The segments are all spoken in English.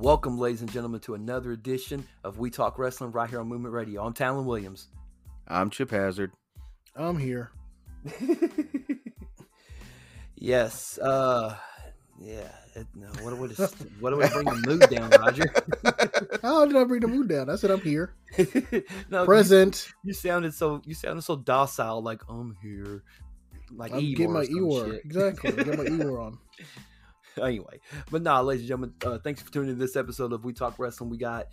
Welcome, ladies and gentlemen, to another edition of We Talk Wrestling right here on Movement Radio. I'm Talon Williams. I'm Chip Hazard. I'm here. yes. Uh, yeah. It, no, what, what, is, what do we bring the mood down, Roger? How did I bring the mood down? I said I'm here. no, Present. You, you, sounded so you sounded so docile, like I'm here. Like I'm getting my Eeyore. Exactly. Get my Eeyore on. anyway, but nah, ladies and gentlemen, uh, thanks for tuning in to this episode of We Talk Wrestling. We got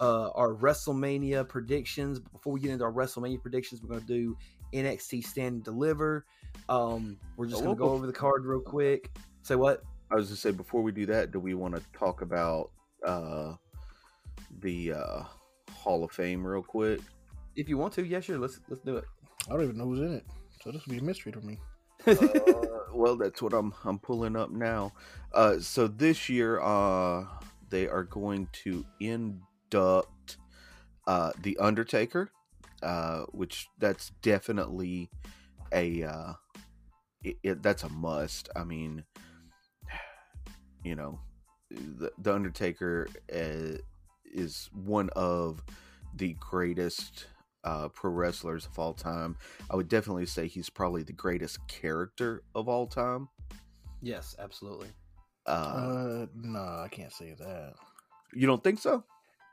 uh, our WrestleMania predictions. Before we get into our WrestleMania predictions, we're going to do NXT Stand and Deliver. Um, we're just going to go over the card real quick. Say what? I was going to say before we do that, do we want to talk about uh, the uh, Hall of Fame real quick? If you want to, yeah, sure. Let's let's do it. I don't even know who's in it, so this will be a mystery to me. Uh, well, that's what I'm I'm pulling up now. Uh, so this year, uh, they are going to induct uh, the Undertaker, uh, which that's definitely a uh, it, it, that's a must. I mean, you know, the, the Undertaker uh, is one of the greatest uh, pro wrestlers of all time. I would definitely say he's probably the greatest character of all time. Yes, absolutely. Uh, uh no, I can't say that. You don't think so?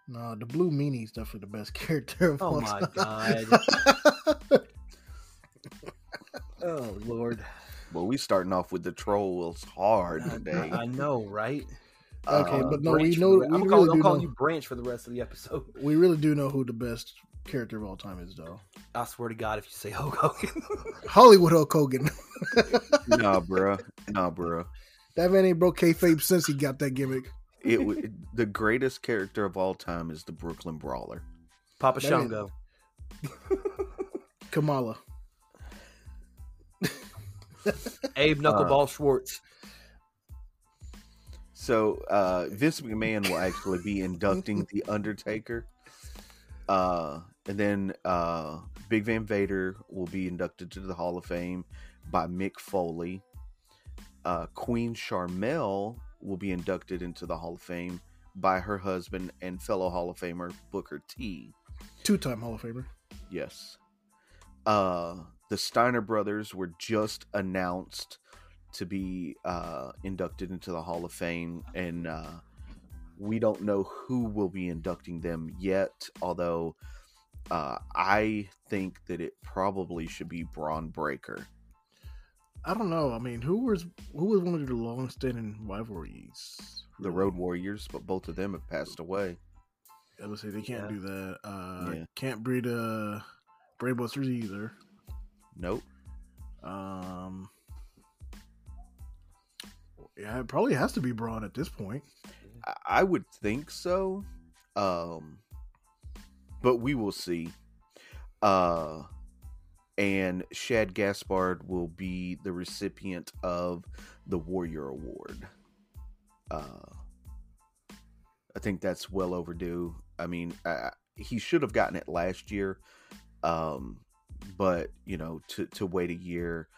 No, the Blue Meanie is definitely the best character of oh all my time. god. oh lord. Well, we starting off with the trolls hard today. I, I know, right? Okay, uh, but no, Branch we know. We I'm, really calling, I'm do calling know, you Branch for the rest of the episode. We really do know who the best character of all time is, though. I swear to God, if you say Hulk Hogan, Hollywood Hulk Hogan. nah, bro. Nah, bro. That man ain't broke kayfabe since he got that gimmick. It, w- the greatest character of all time is the Brooklyn Brawler. Papa That Shango. Kamala. Abe Knuckleball Schwartz. So uh, Vince McMahon will actually be inducting the Undertaker, uh, and then uh, Big Van Vader will be inducted to the Hall of Fame by Mick Foley. Uh, Queen Sharmell will be inducted into the Hall of Fame by her husband and fellow Hall of Famer Booker T. Two time Hall of Famer. Yes. Uh, the Steiner brothers were just announced to be uh, inducted into the Hall of Fame, and uh, we don't know who will be inducting them yet. Although uh, I think that it probably should be Bron Breakker. I don't know. I mean, who was who was one of the long standing rivalries? The Road Warriors, but both of them have passed away. I would say they can't Yeah. do that. Uh, Yeah. Can't breed uh, Brainbusters either. Nope. Um, yeah, it probably has to be Bron at this point. I- I would think so. Um, but we will see. Uh, and Shad Gaspard will be the recipient of the Warrior Award. Uh, I think that's well overdue. I mean, I, he should have gotten it last year, um, but you know, to to wait a year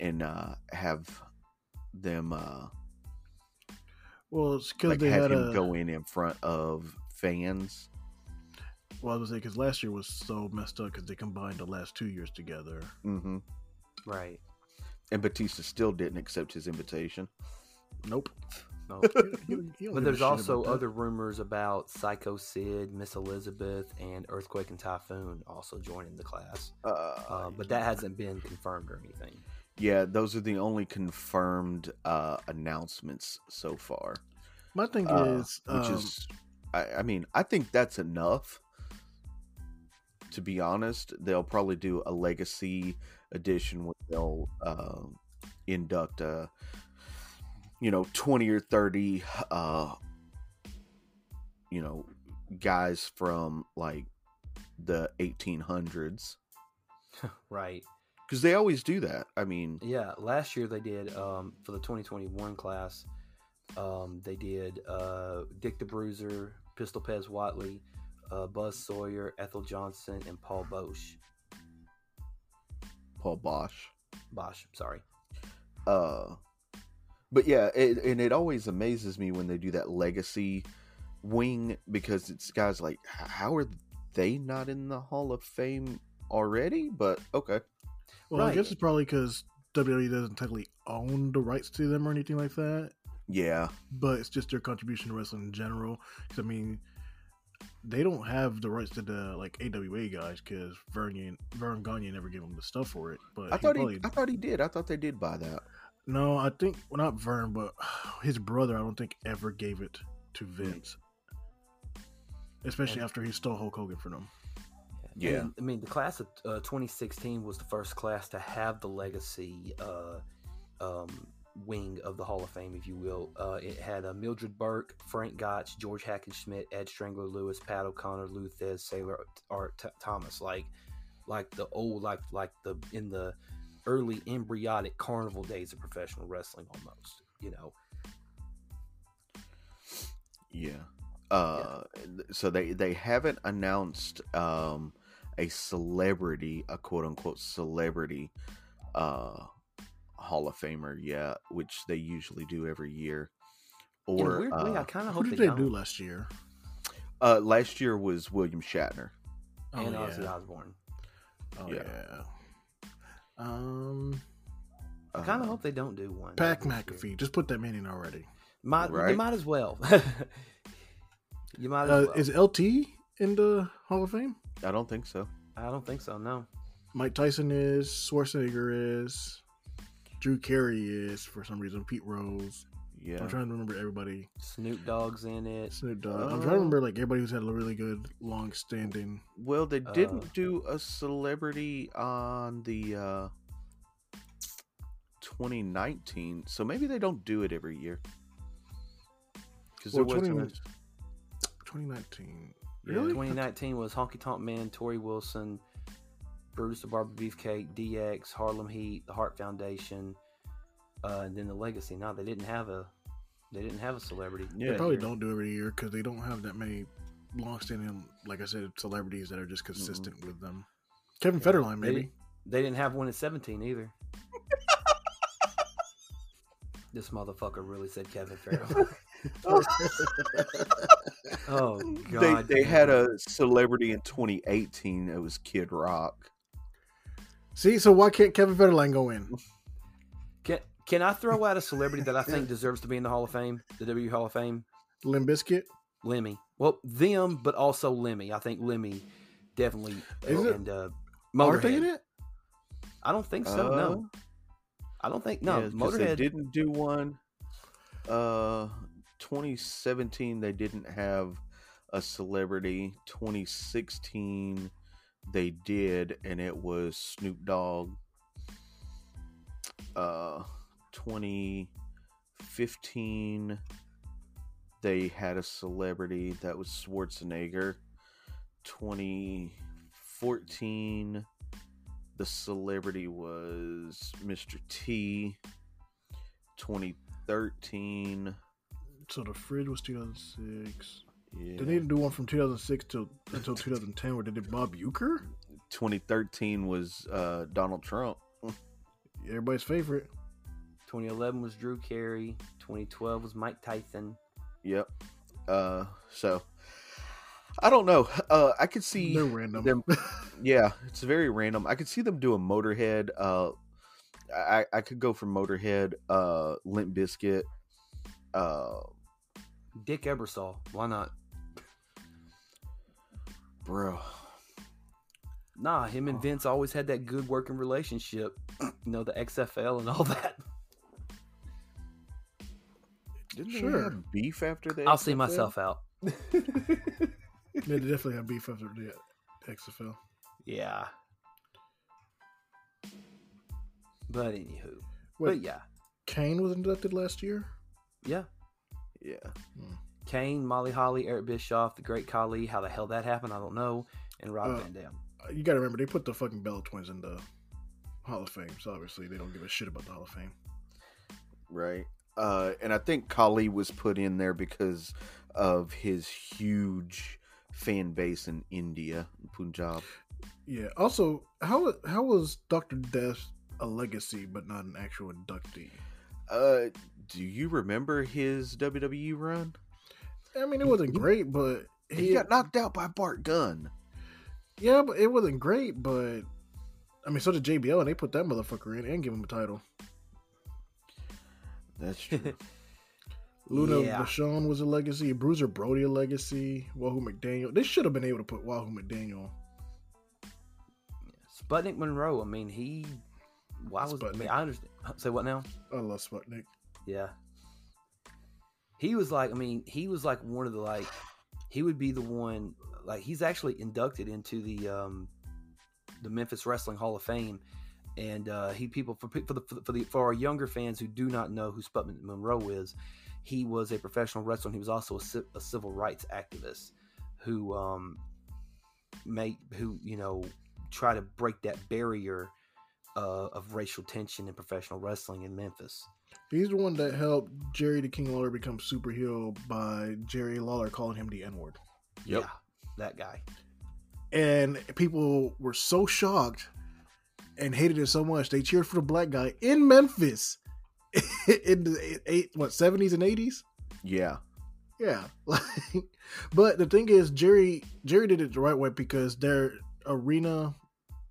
and uh, have them uh, Well, it's because like they had him a. go in in front of fans. Well, I was gonna say because last year was so messed up because they combined the last two years together. hmm Right. And Batista still didn't accept his invitation. Nope. No. He- he don't give a But there's also other rumors about Psycho Sid, Miss Elizabeth, and Earthquake and Typhoon also joining the class. Uh, Uh, but that hasn't been confirmed or anything. yeah, those are the only confirmed uh, announcements so far. My thing uh, is, which um, is, I, I mean, I think that's enough. To be honest, they'll probably do a legacy edition where they'll uh, induct a, you know, twenty or thirty, uh, you know, guys from like the eighteen hundreds Right. because they always do that. I mean, Yeah. Last year they did um, for the 2021 class. Um, they did uh, Dick the Bruiser, Pistol Pez Whatley, uh, Buzz Sawyer, Ethel Johnson, and Paul Boesch. Paul Boesch. Boesch, sorry. uh but yeah it, and it always amazes me when they do that legacy wing because it's guys like how are they not in the Hall of Fame already? But okay, Well, I guess it's probably because WWE doesn't technically own the rights to them or anything like that, yeah, but it's just their contribution to wrestling in general. 'Cause, I mean, they don't have the rights to the like AWA guys because Verne Verne Gagne never gave them the stuff for it. But I thought probably, he, I thought he did. I thought they did buy that. no, I think well not Verne, but his brother. I don't think ever gave it to Vince, especially after he stole Hulk Hogan from them. Yeah. And, I mean, the class of uh, 2016 was the first class to have the legacy uh, um, wing of the Hall of Fame, if you will. Uh, it had uh, Mildred Burke, Frank Gotch, George Hackenschmidt, Ed Strangler Lewis, Pat O'Connor, Lou Thesz, Sailor Art T- Thomas, like like the old, like like the in the early embryonic carnival days of professional wrestling, almost. You know, Yeah. Uh, so they they haven't announced um a celebrity, a quote unquote celebrity, uh, Hall of Famer yet, which they usually do every year. in a Or weird way, I uh, kind of hope did they, they do last year? uh, last year was William Shatner. and oh, Ozzy yeah. Osbourne. Oh yeah. yeah. Um, I kind of Uh, hope they don't do one. Pat this year. McAfee. Just put that man in already. Might you might as well. you might as Uh, well. is LT in the Hall of Fame? I don't think so. I don't think so. No. Mike Tyson is. Schwarzenegger is. Drew Carey is for some reason. Pete Rose. Yeah. I'm trying to remember everybody. Snoop Dogg's in it. Snoop Dogg. I'm Uh, trying to remember like everybody who's had a really good, long-standing. Well, they Uh, didn't do a celebrity on the uh 2019, so maybe they don't do it every year. Because Well, there was 20 2019. Yeah. Really? 2019 was Honky Tonk Man, Torrie Wilson, Brutus the Barber Beefcake, DX, Harlem Heat, the Hart Foundation, uh, and then the Legacy. No, they didn't have a they didn't have a celebrity. Yeah. They probably year. don't do every year because they don't have that many long-standing, like I said, celebrities that are just consistent with them. Kevin Federline, They maybe. didn't- They didn't have one at 17 either. this motherfucker really said Kevin Federline. oh they god. they damn. had a celebrity in 2018. It was Kid Rock. See, so why can't Kevin Federline go in? Can can I throw out a celebrity that I think deserves to be in the Hall of Fame, the W Hall of Fame? Limp Bizkit. Lemmy. Well, them, but also Lemmy. I think Lemmy definitely. Is it? and uh, Are they in Motorhead. it? I don't think so. no, I don't think no. Uh, Yeah, 'cause they Motorhead. didn't do one. Uh, 2017 they didn't have a celebrity. 2016 they did, and it was Snoop Dogg. Uh, 2015 they had a celebrity that was Schwarzenegger. 2014 the celebrity was Mr. T. 2013. So the fridge was 2006. Yeah. They didn't do one from 2006 till until 2010 where they did Bob Uecker. 2013 was uh, Donald Trump. Everybody's favorite. 2011 was Drew Carey. 2012 was Mike Tyson. Yep. Uh, so I don't know. Uh, I could see They're random. them. Yeah, it's very random. I could see them doing Motorhead. Uh, I I could go for Motorhead. Uh, Limp Bizkit. Uh, Dick Ebersol. Why not? Bro. Nah, him and Oh. Vince always had that good working relationship. you know, the XFL and all that. Didn't they Sure. have beef after that? I'll see myself out. Yeah, they definitely have beef after the XFL. Yeah. But anywho. Wait, But yeah. Kane was inducted last year. Yeah. Yeah. Hmm. Kane, Molly Holly, Eric Bischoff, the Great Khali. How the hell that happened, I don't know. And Rob Uh, Van Dam. Uh, You gotta remember they put the fucking Bella Twins in the Hall of Fame, so obviously they don't give a shit about the Hall of Fame. Right. Uh, and I think Khali was put in there because of his huge fan base in India, Punjab. Yeah. Also, how how was Doctor Death a legacy but not an actual inductee? Uh, do you remember his WWE run? I mean, it wasn't great, but He got knocked out by Bart Gunn. Yeah, but it wasn't great. But I mean, so did JBL, and they put that motherfucker in and give him a title. That's true. Luna Yeah. Vachon was a legacy. Bruiser Brody a legacy. Wahoo McDaniel. They should have been able to put Wahoo McDaniel. Sputnik Monroe. I mean, he. Why was I mean, I understand. Say what now? I love Sputnik. Yeah. He was like, I mean, he was like one of the like, he would be the one like he's actually inducted into the um the Memphis Wrestling Hall of Fame, and uh, he people for for the for the, for, our younger fans who do not know who Sputnik Monroe is, he was a professional wrestler. and He was also a, a civil rights activist who um make who you know try to break that barrier uh, of racial tension in professional wrestling in Memphis. He's the one that helped Jerry the King Lawler become superhero by Jerry Lawler calling him the N word. Yep. Yeah, that guy. And people were so shocked and hated it so much they cheered for the black guy in Memphis in the eight what seventies and eighties. Yeah. Yeah, like, but the thing is, Jerry Jerry did it the right way because their arena,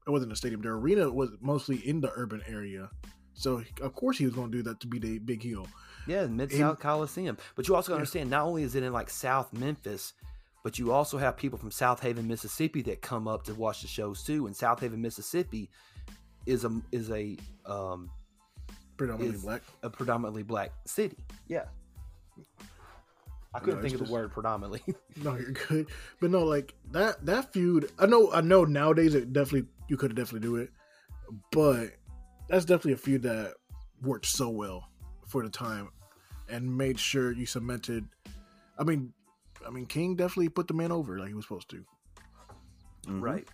it wasn't a stadium. Their arena was mostly in the urban area, so of course he was going to do that to be the big heel. Yeah, Mid South Coliseum. But you also understand, not only is it in like South Memphis, but you also have people from Southaven, Mississippi, that come up to watch the shows too. And Southaven, Mississippi, is a is a um, Predominantly Is- black. a predominantly black city. Yeah, I couldn't it's think of the word predominantly. No, you're good, but no, like that that feud. I know, I know. Nowadays, it definitely you could definitely do it, but that's definitely a feud that worked so well for the time and made sure you cemented. I mean, I mean, King definitely put the man over like he was supposed to. Mhm. right.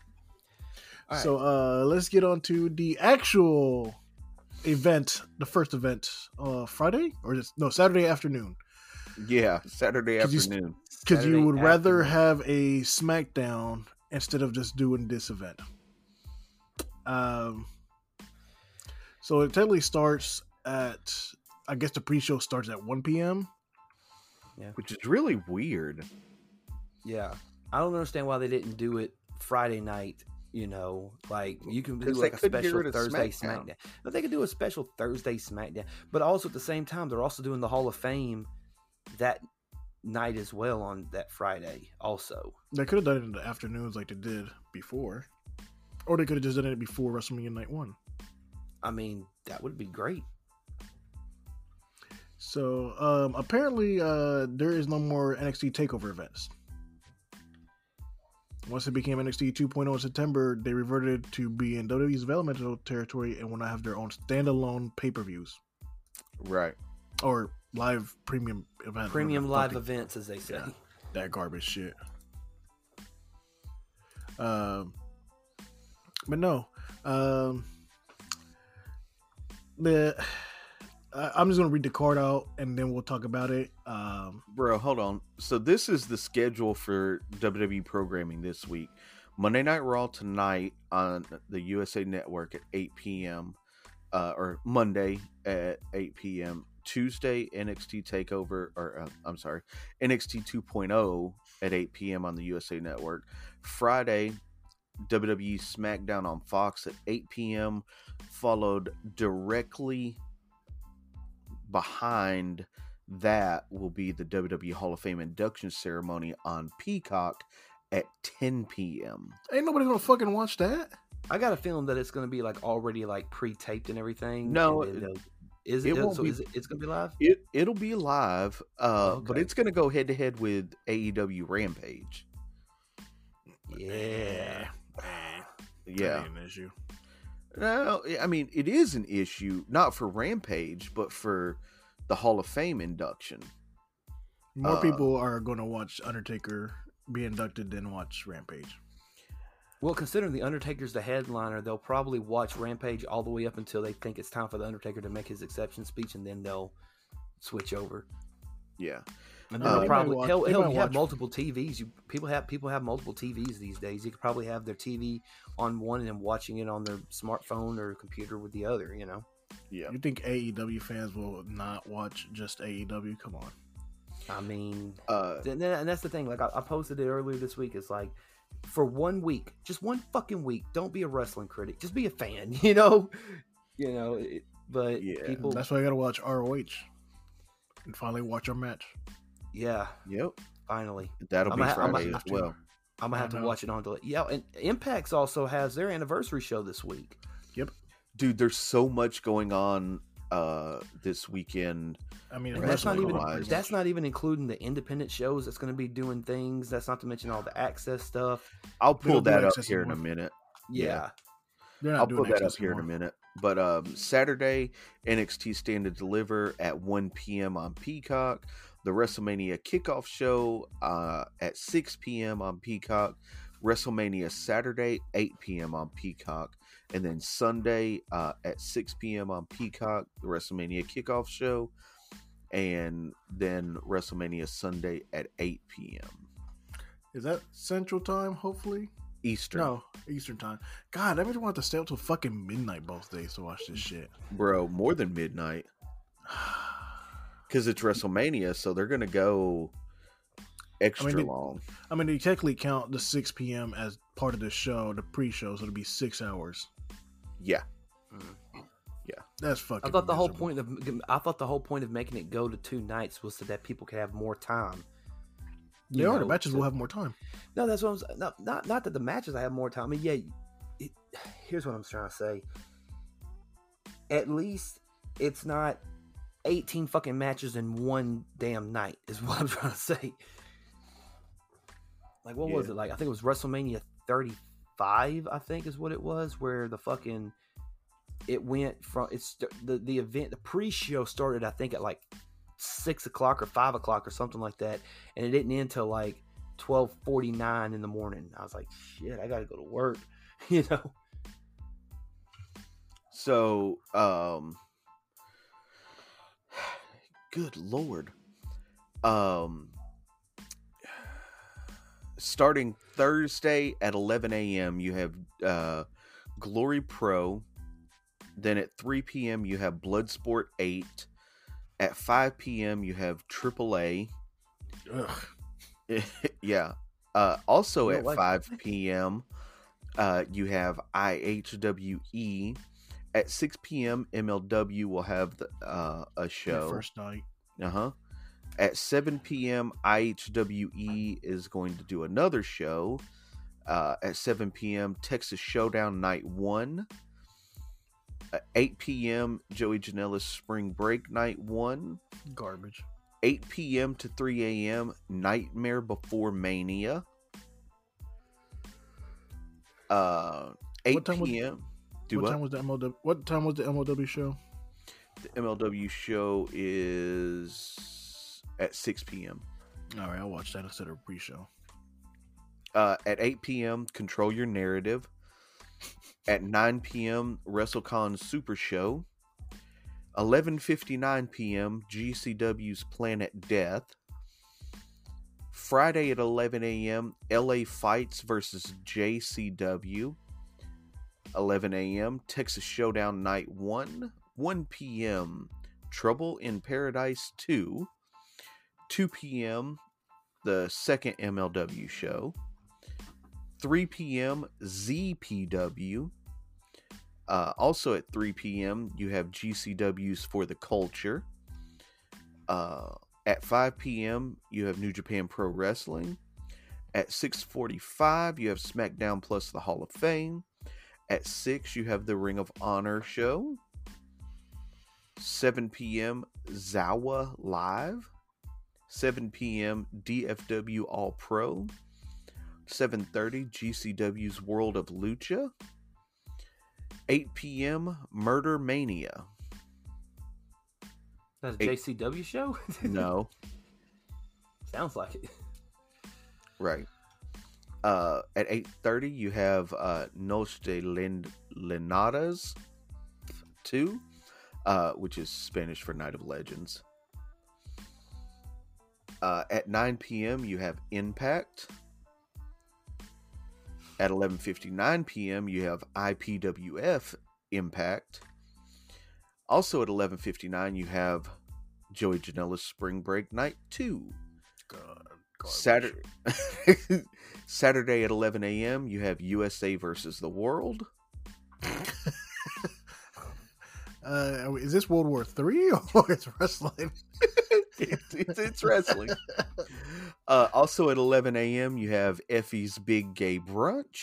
All right. So uh let's get on to the actual event, the first event, uh Friday or just no Saturday afternoon. Yeah. Saturday 'Cause you- afternoon. Because you Saturday would rather have a SmackDown instead of just doing this event. Um so it technically starts at I guess the pre-show starts at 1 p.m. Yeah, Which is really weird. Yeah, I don't understand why they didn't do it Friday night. You know, like you can do 'Cause they like a couldn't special Thursday SmackDown. SmackDown. But they could do a special Thursday SmackDown. But also at the same time, they're also doing the Hall of Fame that night as well on that Friday. Also, They could have done it in the afternoons like they did before. Or they could have just done it before WrestleMania Night 1. I mean, that would be great. So um, apparently, uh, there is no more NXT Takeover events. Once it became NXT 2.0 in September, they reverted to be in WWE's developmental territory and will now have their own standalone pay per views Right. or live premium events. Premium live events, as they say. Yeah. that garbage shit. Um, but no, um, the I'm just gonna read the card out and then we'll talk about it. Um, Bro, hold on. So this is the schedule for WWE programming this week. Monday Night Raw tonight on the USA Network at 8 p.m. Uh, or Monday at 8 p.m. Tuesday NXT Takeover, or uh, I'm sorry, NXT 2.0 at 8 p.m. on the USA Network. Friday WWE SmackDown on Fox at 8 p.m. Followed directly behind that will be the WWE Hall of Fame induction ceremony on Peacock at 10 p.m. ain't nobody gonna fucking watch that. I got a feeling that it's going to be like already like pre-taped and everything. No, and then it- they'll- is it it? won't so be- is it? It's going to be live. It it'll be live, uh, but it's going to go head to head with AEW Rampage. Yeah. Yeah, That an issue. no, I mean it is an issue not for Rampage, but for the Hall of Fame induction. More Uh, people are gonna watch Undertaker be inducted than watch Rampage. Well, considering the Undertaker's the headliner, they'll probably watch Rampage all the way up until they think it's time for the Undertaker to make his acceptance speech, and then they'll switch over. Yeah, And Uh, they'll probably might watch- hell, they hell you have watch- multiple TVs. You people have people have multiple TVs these days. You could probably have their TV on one and then watching it on their smartphone or computer with the other. You know. yeah. You think AEW fans will not watch just AEW? Come on. I mean, Uh, and, and that's the thing. Like I, I posted it earlier this week. It's like for one week, just one fucking week. Don't be a wrestling critic. Just be a fan. You know, you know. It, but Yeah. people, That's why I gotta watch ROH and finally watch our match. Yeah. yep, Finally, that'll I'm be ha- Friday as well. I'm gonna have to watch it on delay. Yeah, and Impacts also has their anniversary show this week. Yep. Dude, there's so much going on uh this weekend. I mean, that's not even wise. that's not even including the independent shows that's going to be doing things. That's not to mention all the access stuff. I'll They pull that up access here in a minute. Yeah, Yeah. They're not I'll doing put that up access here in a minute. But um, Saturday, NXT Stand to Deliver at 1 p.m. on Peacock. The WrestleMania kickoff show uh, at 6 p.m. on Peacock. WrestleMania Saturday, 8 p.m. on Peacock. And then Sunday uh, at 6 p.m. on Peacock, the WrestleMania kickoff show. And then WrestleMania Sunday at 8 p.m. Is that Central Time? Hopefully, Eastern. no Eastern Time. God, I really want to stay up till fucking midnight both days to watch this shit. Bro, more than midnight. Because it's WrestleMania, so they're going to go extra they- long. I mean, they technically count the 6 p.m. as part of the show, the pre-show, so it'll be six hours. Yeah. Mm. Yeah. That's fucking. I thought the whole point of I thought the whole point of making it go to two nights was so that people could have more time. They You are. The matches to- will have more time. No, that's what I'm saying. Not, not not that the matches I have more time. I mean, yeah. It, here's what I'm trying to say. At least it's not 18 fucking matches in one damn night. Is what I'm trying to say. Like what was it like? I think it was WrestleMania 35. I think is what it was, where the fucking it went from it's the the event the pre-show started I think at like six o'clock or five o'clock or something like that, and it didn't end till like twelve forty nine in the morning. I was like, shit, I gotta go to work, you know. So, um, good lord. Um, starting Thursday at 11 a.m., you have uh, Glory Pro. Then at 3 p.m., you have Bloodsport 8. At 5 p.m., you have AAA. Ugh. yeah. Uh, also at don't like 5 p.m., uh, you have IHWE. At 6 p.m., MLW will have the, uh, a show. first night. Uh huh. At 7 p.m., IHWE is going to do another show. Uh, at 7 p.m., Texas Showdown Night 1. At 8 p.m., Joey Janela's Spring Break Night 1. Garbage. 8 p.m. to 3 a.m. Nightmare Before Mania. Uh, 8 What time was- p.m. Do what, what? time was the MLW? What time was the MLW show? the MLW show is at 6 p.m. All right, I'll watch that instead of pre-show. Uh, at 8 p.m., Control Your Narrative. At 9 p.m., WrestleCon Super Show. 11:59 p.m., GCW's Planet Death. Friday at 11 a.m., LA Fights versus JCW. 11 a.m., Texas Showdown Night 1. 1 p.m., Trouble in Paradise 2. 2 p.m., the second MLW show. 3 p.m. ZPW. Uh, also at 3 p.m. you have GCW's for the culture. Uh, at 5 p.m. you have New Japan Pro Wrestling. At 6:45 you have SmackDown Plus the Hall of Fame. At 6 you have the Ring of Honor show. 7 p.m. Zawa Live. 7 p.m. DFW All Pro. 7:30 GCW's World of Lucha. 8 p.m. Murder Mania. That's a JCW show. No, sounds like it. right. Uh, at 8:30 you have uh, Nos de Lenadas 2, uh, which is Spanish for Night of Legends. Uh, at 9 p.m. you have Impact. At 11:59 p.m. you have IPWF Impact. Also at 11:59 you have Joey Janela's Spring Break Night 2. God, Saturday, Saturday at 11 a.m., you have USA versus the World. Uh, is this World War Three or it's wrestling? it's, it's, it's wrestling. Uh, also at 11 a.m., you have Effie's Big Gay Brunch.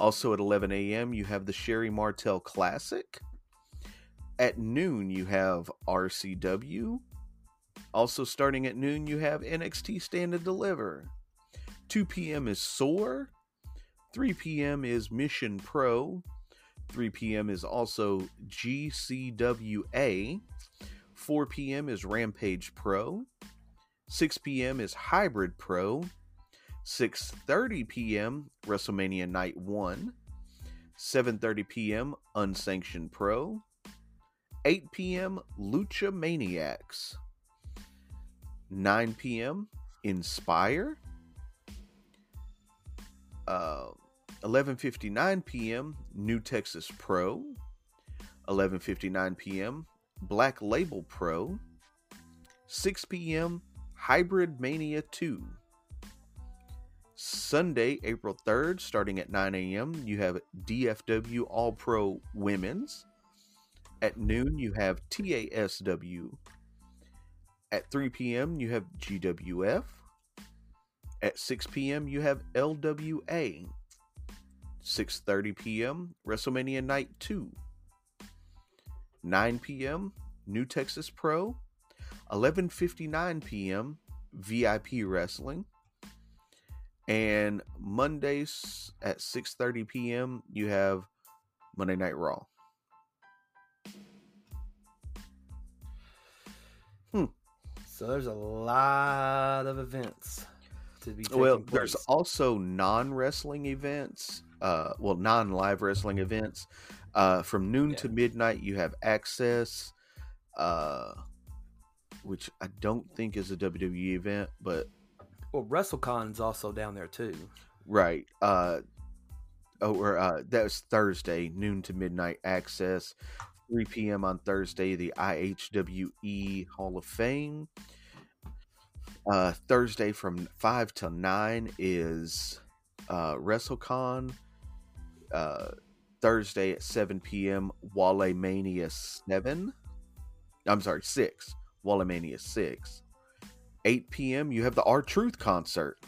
Also at 11 a.m., you have the Sherri Martel Classic. At noon, you have RCW. Also starting at noon, you have NXT Stand and Deliver. 2 p.m. is Soar. 3 p.m. is Mission Pro. 3 p.m. is also GCWA. 4 p.m. is Rampage Pro. 6 p.m. is Hybrid Pro. 6:30 p.m. WrestleMania Night 1. 7:30 p.m. Unsanctioned Pro. 8 p.m. Lucha Maniacs. 9 p.m. Inspire. Uh, 11:59 p.m. New Texas Pro. 11:59 p.m. Black Label Pro. 6 p.m. Hybrid Mania 2. Sunday, April 3rd, starting at 9 a.m., you have DFW All Pro Women's. At noon, you have TASW. At 3 p.m., you have GWF. At 6 p.m., you have LWA. 6:30 p.m. WrestleMania Night 2. 9 p.m. New Texas Pro. 11:59 p.m. VIP Wrestling. And Mondays at 6:30 p.m. you have Monday Night Raw. Hmm. So there's a lot of events to be Well, place. there's also non-wrestling events, uh, well, non-live wrestling events. Uh, from noon Yeah. to midnight, you have Access, uh, which I don't think is a WWE event, but well, WrestleCon's also down there too. right. Uh, oh, or uh, that was Thursday, noon to midnight Access. 3 p.m. on Thursday, the IHWE Hall of Fame. Uh, Thursday from 5 till 9 is uh, WrestleCon. Uh, Thursday at 7 p.m., Wale Mania 7. I'm sorry, 6. Wale Mania 6. 8 p.m., you have the R Truth concert.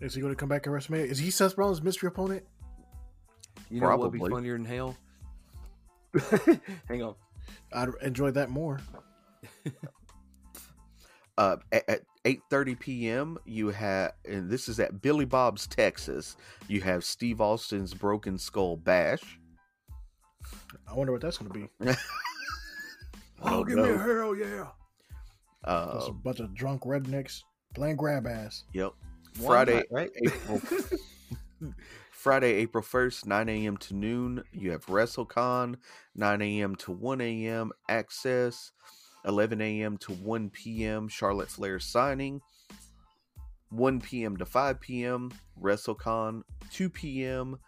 Is he going to come back at WrestleMania? Is he Seth Rollins' mystery opponent? You know what would be Probably. funnier than hell? Hang on. I'd enjoy that more. uh, at, at 8.30 p.m you have and this is at billy bob's texas you have steve austin's broken skull bash I wonder what that's going to be. Oh, give me a hell yeah! Just uh, a bunch of drunk rednecks playing grab ass. yep Why friday not, right? April, friday april 1st 9 a.m to noon you have wrestlecon 9 a.m to 1 a.m access 11 a.m to 1 p.m charlotte flair signing 1 p.m. to 5 p.m. WrestleCon. 2 p.m.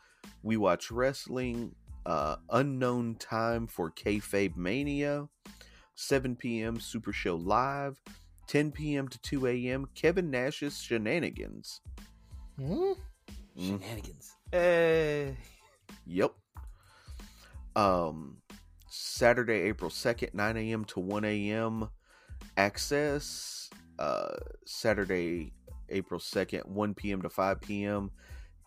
We watch wrestling. Uh, unknown time for Kayfabe Mania. 7 p.m. Super Show Live. 10 p.m. to 2 a.m. Kevin Nash's Shenanigans. Hmm? Mm, Shenanigans. Hey. Yep. Um, Saturday, April 2nd, 9 a.m. to 1 a.m. Access. Uh, Saturday, April 2nd, 1 p.m. to 5 p.m.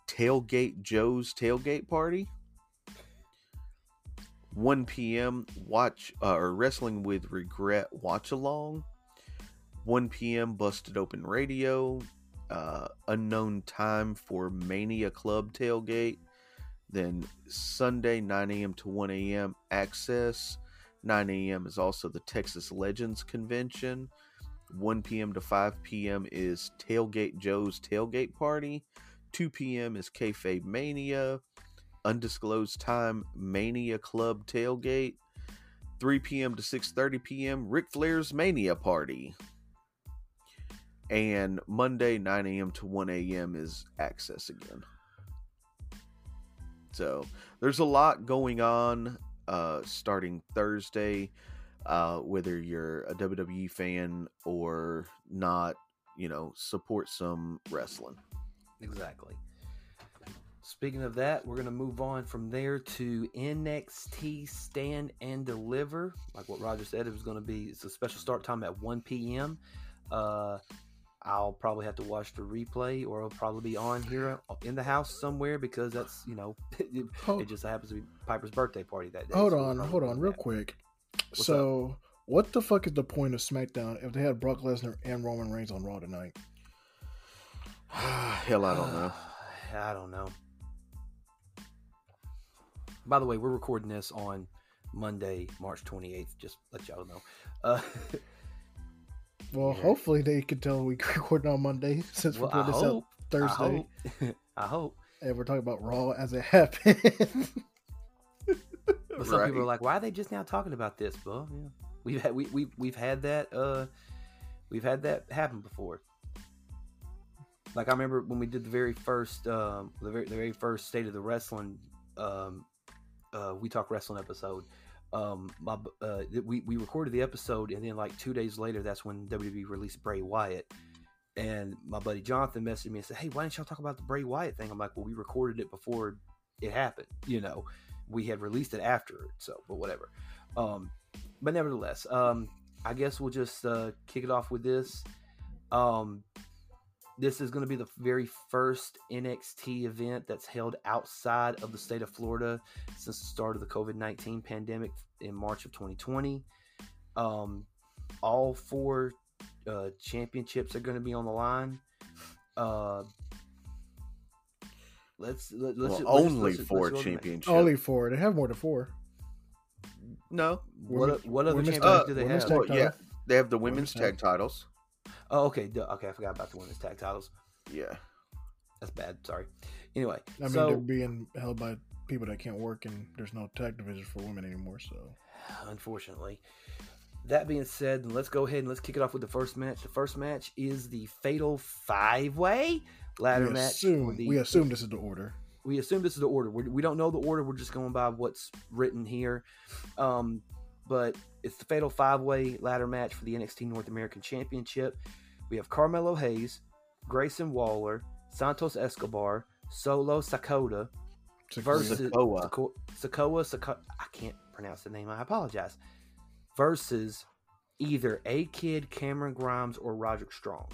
Tailgate Joe's Tailgate Party. 1 p.m. Watch uh, or Wrestling with Regret Watch Along. 1 p.m. Busted Open Radio. Uh, unknown time for Mania Club Tailgate. Then Sunday, 9 a.m. to 1 a.m. Access. 9 a.m. is also the Texas Legends Convention. 1 p.m. to 5 p.m. is Tailgate Joe's Tailgate Party. 2 p.m. is Kayfabe Mania. Undisclosed time Mania Club Tailgate. 3 p.m. to 6:30 p.m. Ric Flair's Mania Party. And Monday 9 a.m. to 1 a.m. is Access again. So there's a lot going on uh, starting Thursday. uh, whether you're a WWE fan or not. You know, support some wrestling. Exactly. Speaking of that, we're going to move on from there to NXT Stand and Deliver. Like what Roger said, it was going to be it's a special start time at 1 p.m. Uh, I'll probably have to watch the replay, or it'll probably be on here in the house somewhere because that's you know it, Hold, it just happens to be Piper's birthday party that day. hold so on, hold on, real that. quick. What's so, what the fuck is the point of SmackDown if they had Brock Lesnar and Roman Reigns on Raw tonight? Hell, I don't know. I don't know. By the way, we're recording this on Monday, March 28th. Just let y'all know. Uh, Well, Yeah. hopefully they can tell we recording on Monday since well, we're I putting this out. Thursday, I hope. I hope. and we're talking about Raw as it happened. But some people are like, "Why are they just now talking about this?" Well, yeah, we've had we, we we've had that uh we've had that happen before. Like I remember when we did the very first um the very the very first state of the wrestling um uh we talk wrestling episode. Um, my uh we we recorded the episode and then like two days later, that's when WWE released Bray Wyatt. And my buddy Jonathan messaged me and said, "Hey, why didn't y'all talk about the Bray Wyatt thing?" I'm like, "Well, we recorded it before it happened, you know." we had released it after it, so but whatever um but nevertheless um i guess we'll just uh kick it off with this um this is going to be the very first nxt event that's held outside of the state of florida since the start of the covid-19 pandemic in march of 2020 um all four uh championships are going to be on the line uh Let's let, let's well, let's just- only let's just- let's four go to the ma- championships. Only four. They have more than four. no. What what other women's championships tag- do they have? tag Well, yeah, they have the women's Women's tag titles. Oh, okay. duh, Okay, I forgot about the women's tag titles. Yeah. That's bad. Sorry. Anyway, I mean, so they're being held by people that can't work, and there's no tag division for women anymore. So, unfortunately, that being said, let's go ahead and let's kick it off with the first match. The first match is the Fatal Five Way ladder we match. assume the- we assume this is the order. we assume this is the order. We're, we don't know the order. We're just going by what's written here. Um, but it's the Fatal Five Way ladder match for the NXT North American Championship. We have Carmelo Hayes, Grayson Waller, Santos Escobar, Solo Sakota versus Sikoa. Sako- Sokoa I can't pronounce the name. I apologize. Versus either A Kid, Cameron Grimes, or Roderick Strong.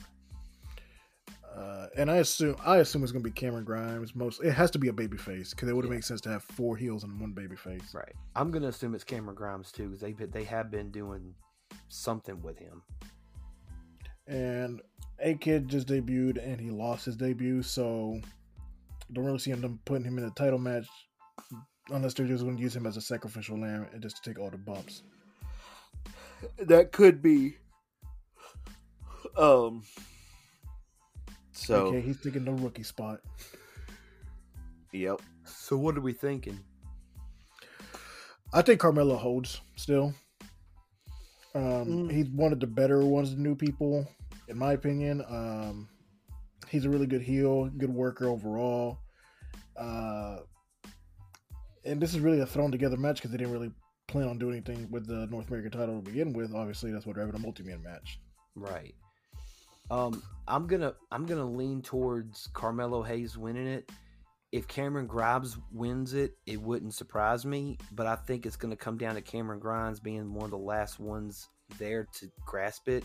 Uh, and I assume I assume it's gonna be Cameron Grimes. Most it has to be a baby face because it would have Yeah. made sense to have four heels and one baby face. Right. I'm gonna assume it's Cameron Grimes too, because they they have been doing something with him. And A Kid just debuted and he lost his debut, so don't really see them putting him in a title match unless they're just going to use him as a sacrificial lamb and just to take all the bumps. That could be. Um. So, okay, he's taking the rookie spot. yep. So what are we thinking? I think Carmelo holds still. Um, Mm. He's one of the better ones, the new people, in my opinion. Um, he's a really good heel, good worker overall. Uh, and this is really a thrown together match because they didn't really plan on doing anything with the North American title to begin with. Obviously, that's what they're having a multi-man match. Right. Um, I'm gonna I'm gonna lean towards Carmelo Hayes winning it. If Cameron Grimes wins it, it wouldn't surprise me, but I think it's gonna come down to Cameron Grimes being one of the last ones there to grasp it.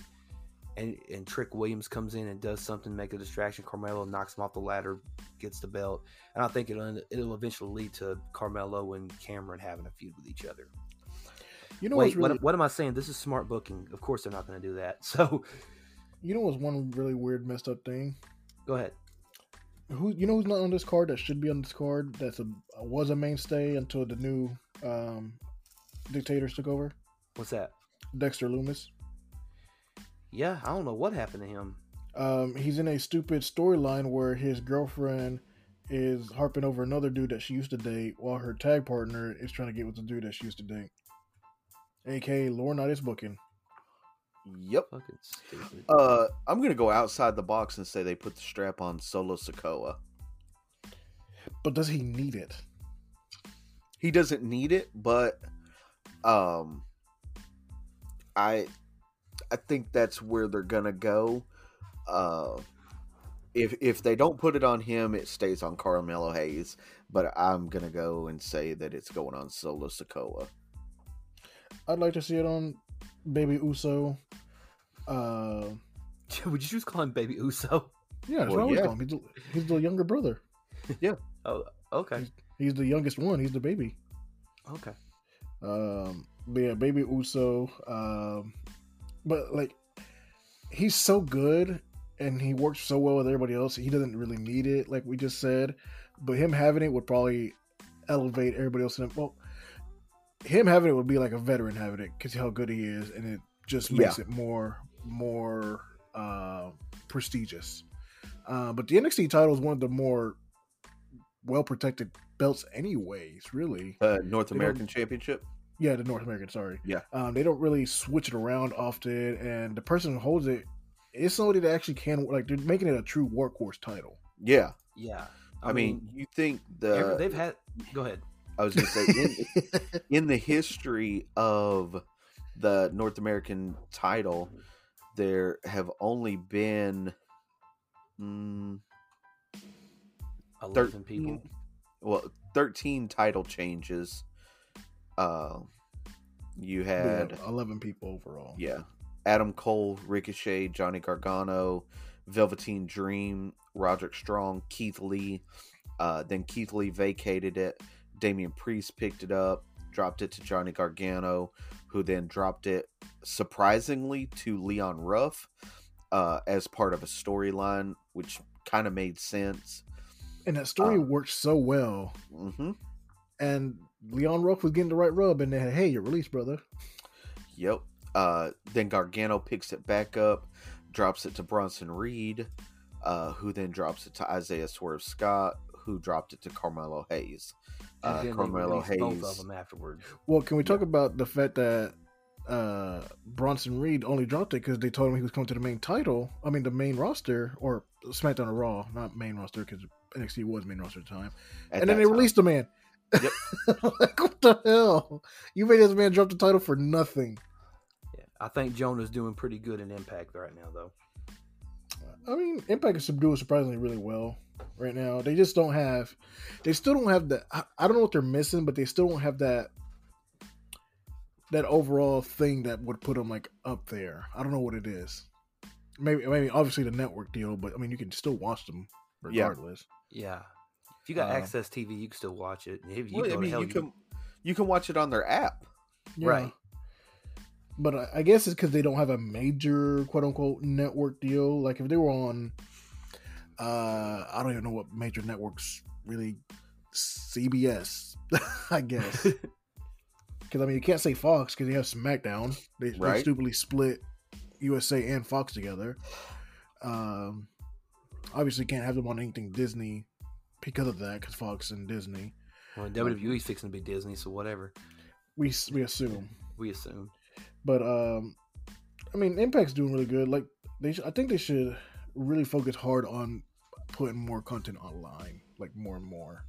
And and Trick Williams comes in and does something, make a distraction. Carmelo knocks him off the ladder, gets the belt, and I think it'll it'll eventually lead to Carmelo and Cameron having a feud with each other. You know Wait, really, what, what am I saying? This is smart booking. Of course, they're not going to do that. So you know what's one really weird, messed up thing? go ahead. Who you know who's not on this card that should be on this card? That's a was a mainstay until the new um, dictators took over. What's that? Dexter Lumis. Yeah, I don't know what happened to him. Um, he's in a stupid storyline where his girlfriend is harping over another dude that she used to date, while her tag partner is trying to get with the dude that she used to date. aka Laurinaitis booking. Yep. Fucking stupid. Uh, I'm gonna go outside the box and say they put the strap on Solo Sokoa. But does he need it? He doesn't need it, but um, I I think that's where they're gonna go. Uh, if if they don't put it on him, it stays on Carmelo Hayes. But I'm gonna go and say that it's going on Solo Sokoa. I'd like to see it on Baby Uso. Uh, Would you just call him Baby Uso? yeah, that's Well, what I always yeah. call him. He's the, he's the younger brother. Yeah. Oh, okay, He's the youngest one. He's the baby. okay. Um, but yeah, Baby Uso. Um, but like, he's so good and he works so well with everybody else. He doesn't really need it, like we just said. But him having it would probably elevate everybody else. In it. Well, him having it would be like a veteran having it because how good he is, and it just makes it more more uh, prestigious. Uh, but the NXT title is one of the more well protected belts, anyways. Really, Uh, North They American Championship. yeah, the North American. Sorry. Yeah. Um, they don't really switch it around often, and the person who holds it is somebody that actually can like they're making it a true workhorse title. Yeah, Yeah, I, mean, you think the they've had. Go ahead. I was gonna say in, in the history of the North American title, there have only been mm, Eleven people. well, thirteen title changes. Uh, you had Yeah, eleven people overall. yeah, Adam Cole, Ricochet, Johnny Gargano, Velveteen Dream, Roderick Strong, Keith Lee. Uh, then Keith Lee vacated it. Damian Priest picked it up, dropped it to Johnny Gargano, who then dropped it surprisingly to Leon Ruff uh, as part of a storyline, which kind of made sense. And that story Uh, worked so well, hmm and Leon Ruff was getting the right rub, and then hey, you're released, brother. Yep. Uh, then Gargano picks it back up, drops it to Bronson Reed, uh, who then drops it to Isaiah Swerve Scott, who dropped it to Carmelo Hayes. And Uh, then they Carmelo released both Hayes. of them afterwards. Well, can we talk about the fact that uh, Bronson Reed only dropped it because they told him he was coming to the main title? I mean, the main roster or SmackDown or Raw, not main roster because NXT was main roster at the time. at and then they time. released the man. Yep. like what the hell? You made this man drop the title for nothing. Yeah, I think Jonah's doing pretty good in Impact right now, though. I mean, Impact is doing surprisingly really well right now. They just don't have, they still don't have the. I, I don't know what they're missing, but they still don't have that that overall thing that would put them like up there. I don't know what it is. Maybe, maybe obviously the network deal, but I mean, you can still watch them regardless. Yeah, yeah. if you got Uh, Access TV, you can still watch it. If you Well, I mean, hell, you can you can watch it on their app. Yeah. Right. But I, I guess it's because they don't have a major quote unquote network deal. Like if they were on, uh, I don't even know what major networks really, CBS, I guess. Because I mean, you can't say Fox because you have SmackDown. They, they stupidly split USA and Fox together. Um, obviously, can't have them on anything Disney because of that. Because Fox and Disney, well, WWE's fixing to be Disney, so whatever we we assume. we assume. But um, I mean, Impact's doing really good. Like they, sh- I think they should really focus hard on putting more content online, like more and more.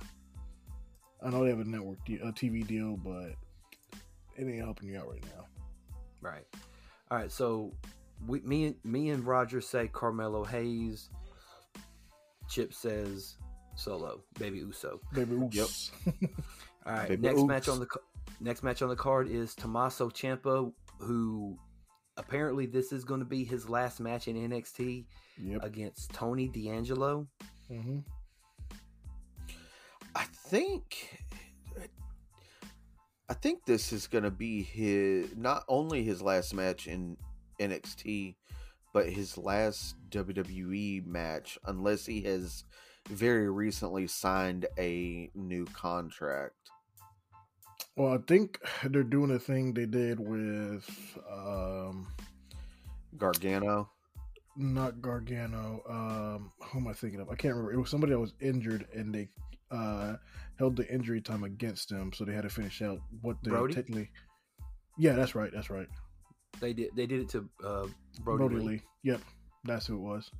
I know they have a network, de- a TV deal, but it ain't helping you out right now. Right. All right. So we, me, and me and Roger say Carmelo Hayes. Chip says Solo, Baby Uso. Baby, Uso. Yep. All right. Baby next Oops. match on the next match on the card is Tommaso Ciampa, who apparently this is going to be his last match in NXT yep. against Tony D'Angelo. hmm I think I think this is going to be his not only his last match in NXT but his last WWE match unless he has very recently signed a new contract. Well, I think they're doing a thing they did with um, Gargano. not Gargano. Um, who am I thinking of? I can't remember. It was somebody that was injured, and they uh, held the injury time against them, so they had to finish out what they Brodie? technically. Yeah, that's right. That's right. They did they did it to uh, Brodie, Brodie, Lee. Lee. Yep, that's who it was.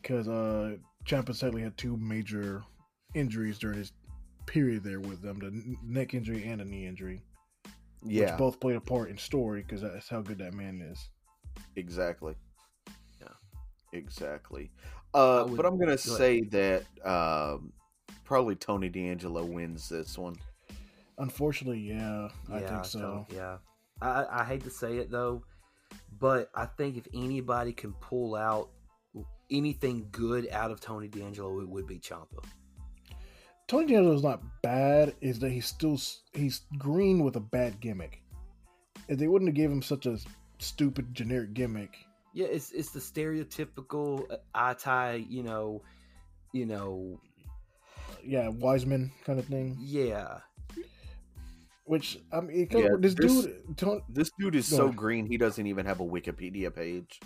Because uh, Ciampa sadly had two major injuries during his period there with them: the neck injury and a knee injury. Yeah, which both played a part in story because that's how good that man is. exactly. Yeah. exactly. Uh, would- but I'm gonna go ahead. say that um, probably Tony D'Angelo wins this one. Unfortunately, yeah, I think so. don't- yeah, I, I hate to say it though, but I think if anybody can pull out anything good out of Tony D'Angelo, it would be Ciampa. Tony D'Angelo is not bad. Is that he's still he's green with a bad gimmick. If they wouldn't have gave him such a stupid generic gimmick, Yeah, it's it's the stereotypical uh, eye tie, you know, you know, yeah, Wiseman kind of thing. yeah, Which I mean, Yeah, this this- dude, Tony, This dude is so ahead. green he doesn't even have a Wikipedia page.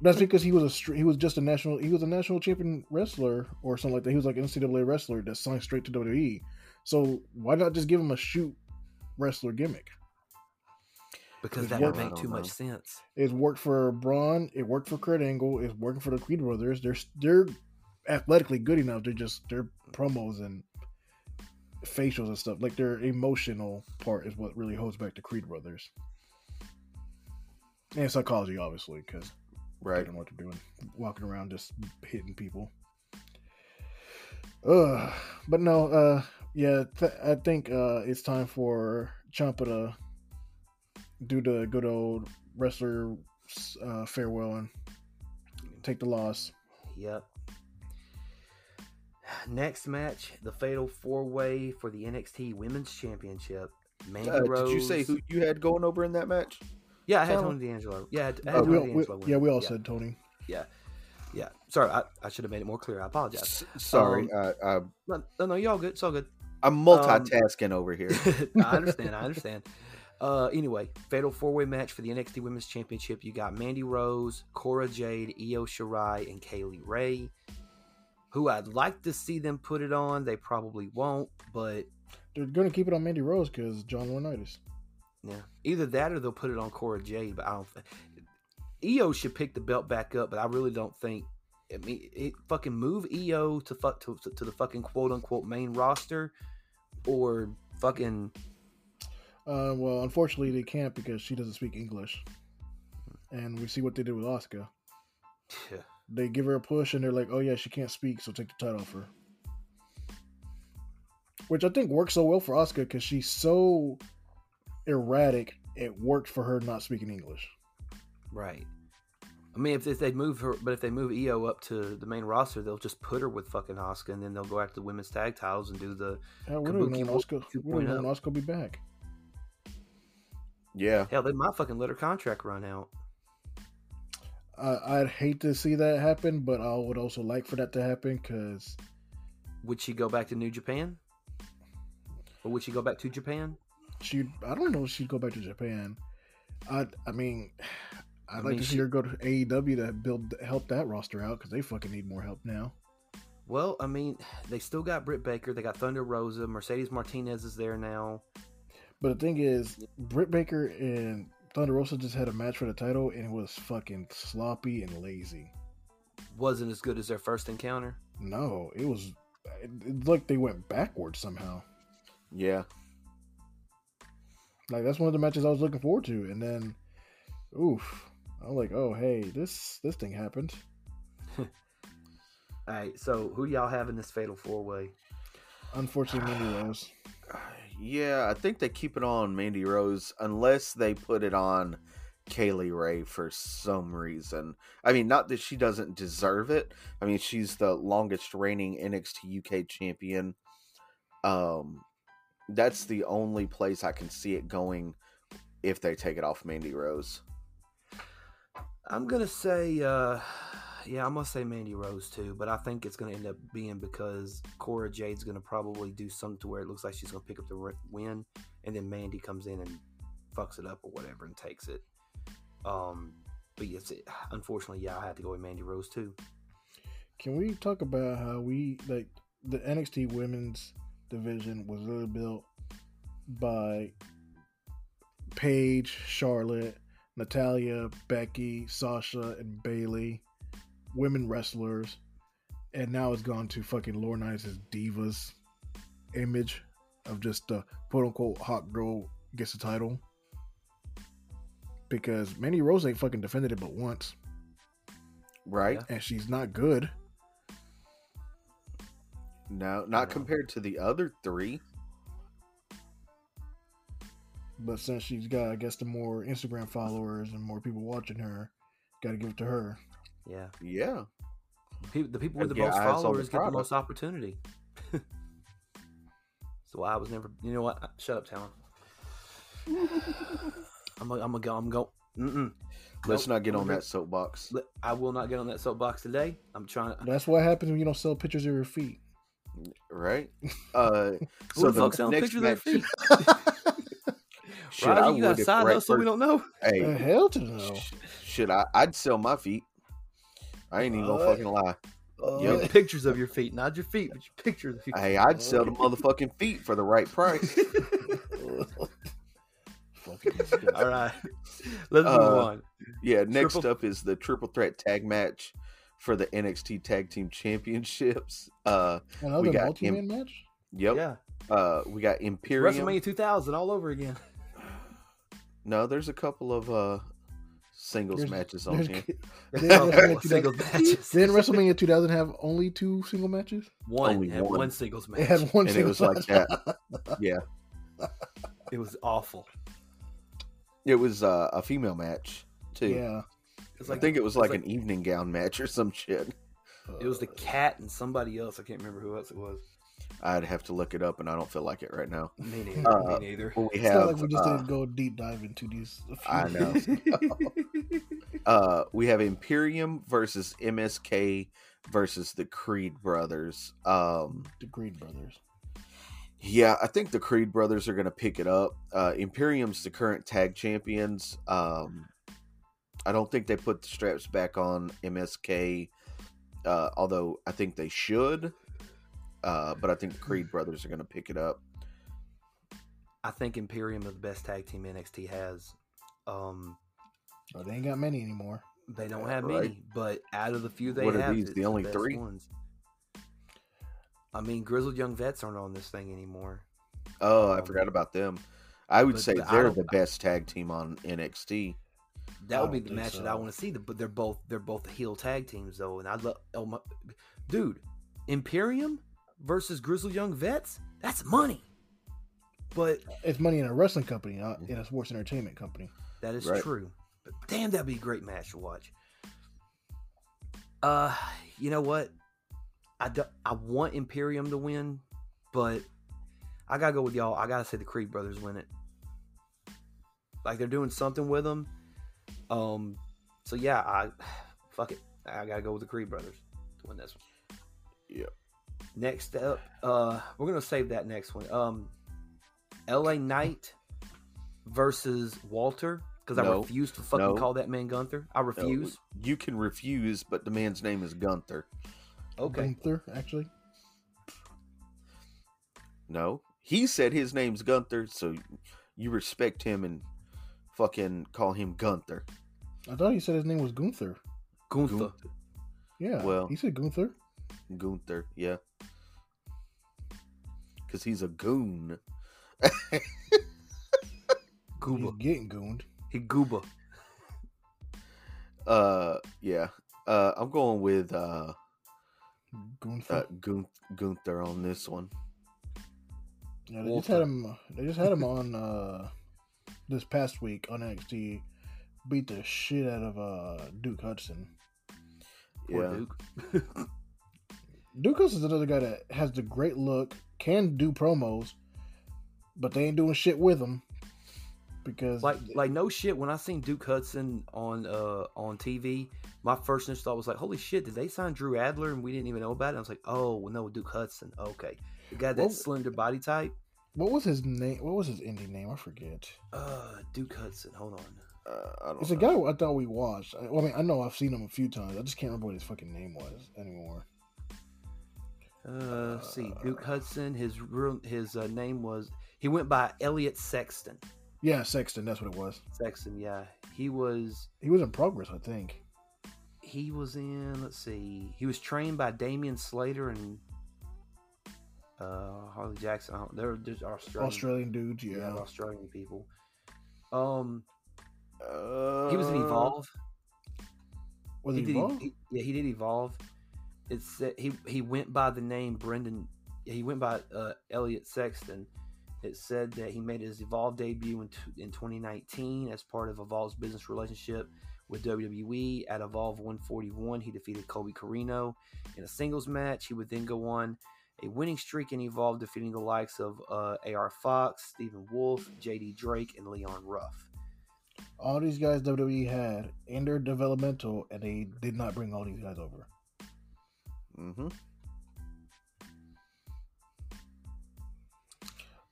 That's because he was a he was just a national he was a national champion wrestler or something like that. He was like an NCAA wrestler that signed straight to WWE. So why not just give him a shoot wrestler gimmick? because It's that work- would I make too know. much sense. It's worked for Braun. It worked for Kurt Angle. It's working for the Creed brothers. They're they're athletically good enough. They're just their promos and facials and stuff. Like their emotional part is what really holds back the Creed brothers. And psychology, obviously, because they Right. don't know what they're doing, walking around just hitting people. Uh, but no, uh, yeah, th- I think uh, it's time for Ciampa to do the good old wrestler uh, farewell and take the loss. Yep. Next match, the Fatal Four Way for the NXT Women's Championship. Mandy Uh, Rose. did you say who you had going over in that match? Yeah, I had Tell Tony D'Angelo. Yeah, I had, I had we Tony all, we- D'Angelo. win. yeah, we all yeah, said Tony. Yeah, yeah. sorry, I, I should have made it more clear. I apologize. S- sorry, Um, I, I, No, no, no, you're all good. It's all good. I'm multitasking over here. I understand. I understand. Uh, anyway, fatal four way match for the NXT Women's Championship. You got Mandy Rose, Cora Jade, Io Shirai, and Kay Lee Ray. Who I'd like to see them put it on. They probably won't, but They're going to keep it on Mandy Rose because John Laurinaitis. Yeah, either that or they'll put it on Cora Jade. But I don't. think Io should pick the belt back up, but I really don't think. I mean, it, fucking move Io to fuck to, to the fucking quote unquote main roster, or fucking Uh, well, unfortunately, they can't because she doesn't speak English. And we see what they did with Asuka. They give her a push, and they're like, "Oh yeah, she can't speak, so take the title off her." Which I think works so well for Oscar because she's so erratic. It worked for her not speaking English. Right. I mean, if, if they move her, but if they move Io up to the main roster, they'll just put her with fucking Asuka, and then they'll go after the women's tag titles and do the Hell, we don't Kabuki even know when Asuka. We don't know 2.0. when Asuka will be back. Yeah, hell. They might fucking let her contract run out. Uh, I'd hate to see that happen, but I would also like for that to happen because Would she go back to New Japan, or would she go back to Japan? She. I don't know if she'd go back to Japan. I. I mean, I'd I like mean, to see she- her go to AEW to build help that roster out because they fucking need more help now. Well, I mean, they still got Britt Baker. They got Thunder Rosa. Mercedes Martinez is there now. But the thing is, Britt Baker and Thunder Rosa just had a match for the title, and it was fucking sloppy and lazy. Wasn't as good as their first encounter. No, it was. It, it's like they went backwards somehow. yeah. Like that's one of the matches I was looking forward to, and then, oof, I'm like, oh hey, this this thing happened. All right, so who y'all have in this fatal four way? Unfortunately, Mandy Rose. Yeah, I think they keep it on Mandy Rose unless they put it on Kay Lee Ray for some reason. I mean, not that she doesn't deserve it. I mean, she's the longest reigning NXT UK champion. Um, that's the only place I can see it going if they take it off Mandy Rose. I'm gonna say, uh, yeah, I'm gonna say Mandy Rose too, but I think it's gonna end up being because Cora Jade's gonna probably do something to where it looks like she's gonna pick up the win, and then Mandy comes in and fucks it up or whatever and takes it. Um, but yes, it, unfortunately, yeah, I had to go with Mandy Rose too. Can we talk about how we like the NXT women's division was really built by Paige, Charlotte, Natalya, Becky, Sasha, and Bayley, women wrestlers, and now it's gone to fucking Laurinaitis' divas image of just the quote unquote hot girl gets the title because Mandy Rose ain't fucking defended it but once, right? and she's not good. No, know. not compared to the other three. But since she's got, I guess, the more Instagram followers and more people watching her, got to give it to her. Yeah, Yeah, people, the people with the Gotta most get eyes on the followers get the most opportunity. so I was never. You know what? Shut up, Talon. I'm gonna I'm gonna go. I'm go. Mm-mm. let's Nope. not get on that soapbox. I will not get on that soapbox today. I'm trying. to... That's what happens when you don't sell pictures of your feet. Right? Uh, Who so the fuck's the selling next pictures of their match, feet? shit, Roger, I you got would a if side the right hustle we don't know. The Hey, hell to no. sh- shit, I, I'd sell my feet. I ain't even gonna Uh, fucking lie. Uh, Yep. Your pictures of your feet, not your feet, but your pictures of your feet. Hey, I'd sell the motherfucking feet for the right price. All right, let's move Uh, on. Yeah, next Triple- up is the triple threat tag match for the NXT Tag Team Championships. Uh, Another we got a multi-man match? yep. Yeah, Uh, we got Imperium. WrestleMania 2000 all over again. No, there's a couple of uh singles There's- matches on here. Didn't WrestleMania 2000 singles matches. Didn't WrestleMania 2000 have only two single matches? One, Only had one. one singles match. It had one And it single was like match. that. Yeah, It was awful. it was uh, a female match too. yeah. It's I think it was like, like- an evening gown match or some shit. it was the cat and somebody else. I can't remember who else it was. I'd have to look it up, and I don't feel like it right now. Me neither. Uh, me neither. Well, we It's not have. like we just uh, didn't go deep dive into these. a few I know. uh, we have Imperium versus MSK versus the Creed brothers. Um, the Creed brothers. yeah, I think the Creed brothers are going to pick it up. Uh, Imperium's the current tag champions. Um, I don't think they put the straps back on MSK, uh, although I think they should. Uh, but I think the Creed brothers are going to pick it up. I think Imperium is the best tag team NXT has. Um, Oh, they ain't got many anymore. they don't have right. many, but out of the few they What are have, these, the only best three? Ones. I mean, grizzled young vets aren't on this thing anymore. Oh, I Um, forgot about them. I would but- say but they're the best tag team on NXT. That would be the think match that I want to see. But they're both they're both heel tag teams though, and I love oh my dude, Imperium versus Grizzled Young Vets. That's money. But It's money in a wrestling company, not in a sports entertainment company. that is Right. true. But damn, that'd be a great match to watch. Uh, you know what? I do, I want Imperium to win, but I gotta go with y'all. I gotta say the Creed brothers win it. Like they're doing something with them. Um, so yeah, I fuck it. I gotta go with the Creed brothers to win this one. Yep. Next up, uh, we're gonna save that next one. Um, L.A. Knight versus Walter because I refuse to fucking No. call that man Gunther. I No, refuse. you can refuse, but the man's name is Gunther. Okay. Gunther, actually. No, he said his name's Gunther, so you respect him and fucking call him Gunther. I thought he said his name was Gunther. Gunther. Yeah. Well- he said Gunther. Gunther, yeah, because he's a goon. Gooba. He's getting gooned. He gooba. Uh, yeah. Uh, I'm going with uh, Gunther. uh Gun- Gunther on this one. yeah, they just had him. They just had him on uh, this past week on NXT. Beat the shit out of uh, Duke Hudson. Poor yeah, Duke. Duke Hudson's another guy that has the great look, can do promos, but they ain't doing shit with him because like like no shit. When I seen Duke Hudson on uh on TV, my first initial thought was like, "Holy shit! Did they sign Drew Adler and we didn't even know about it?" I was like, "Oh, well, no, Duke Hudson. Okay, the guy that Well- slender body type. What was his name? What was his indie name? I forget. Uh, Duke Hudson. Hold on. uh, I don't It's a guy I thought we watched. I, well, I mean, I know I've seen him a few times. I just can't remember what his fucking name was anymore. Uh, let's see, Duke Hudson. His real his uh, name was he went by Elliot Sexton. Yeah, Sexton. That's what it was. Sexton, yeah, he was He was in progress, I think. he was in. Let's see, he was trained by Damian Slater and uh, Harley Jackson. I They're just Australian. Australian dudes, yeah, yeah. Australian people. Um, Uh, he was in Evolve. Was he he did. He, yeah, he did evolve. It's he he went by the name Brendan. He went by uh, Elliot Sexton. It said that he made his Evolve debut in, t- in 2019 as part of Evolve's business relationship with WWE. At Evolve 141, he defeated Colby Corino in a singles match. He would then go on a winning streak in Evolve, defeating the likes of uh, AR Fox, Stephen Wolf, JD Drake, and Leon Ruff. all these guys WWE had in their developmental, and they did not bring all these guys over. Mm-hmm.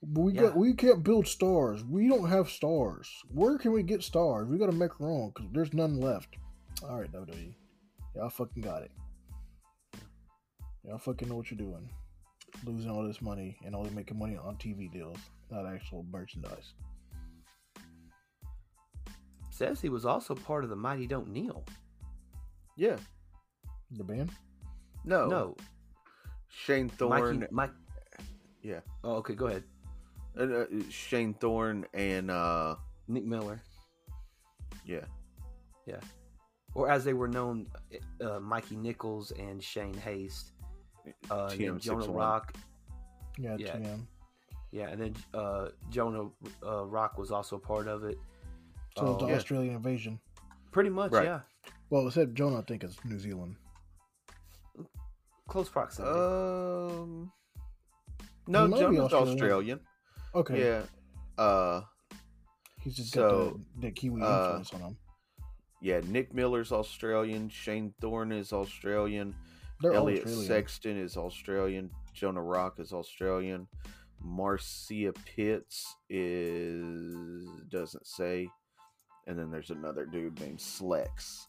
But we Yeah. got we can't build stars. We don't have stars. Where can we get stars? We got to make our own because there's none left. All right, WWE, y'all fucking got it. Y'all fucking know what you're doing. Losing all this money and only making money on TV deals, not actual merchandise. Says he was also part of the Mighty Don't Kneel. Yeah. The band. No. No, Shane Thorne. Mikey, Mike. Yeah. Oh, okay. Go ahead. uh, uh, Shane Thorne and uh Nick Miller, Yeah. yeah. or as they were known, uh, Mikey Nichols and Shane Haste. Uh, and then Jonah Rock. Yeah, Yeah. TM. Yeah, and then uh, Jonah uh, Rock was also part of it. So it's Oh, the yeah. Australian invasion. Pretty much, Right. yeah. Well, it said Jonah. I think it's New Zealand. Close proximity. Um No, He Jonah's Australian. Australian. Okay. Yeah. Uh He's just So, got the, the Kiwi uh, influence on him. yeah, Nick Miller's Australian, Shane Thorne is Australian, They're Elliot Australian. Sexton is Australian, Jonah Rock is Australian, Marcia Pitts is doesn't say. And then there's another dude named Slex.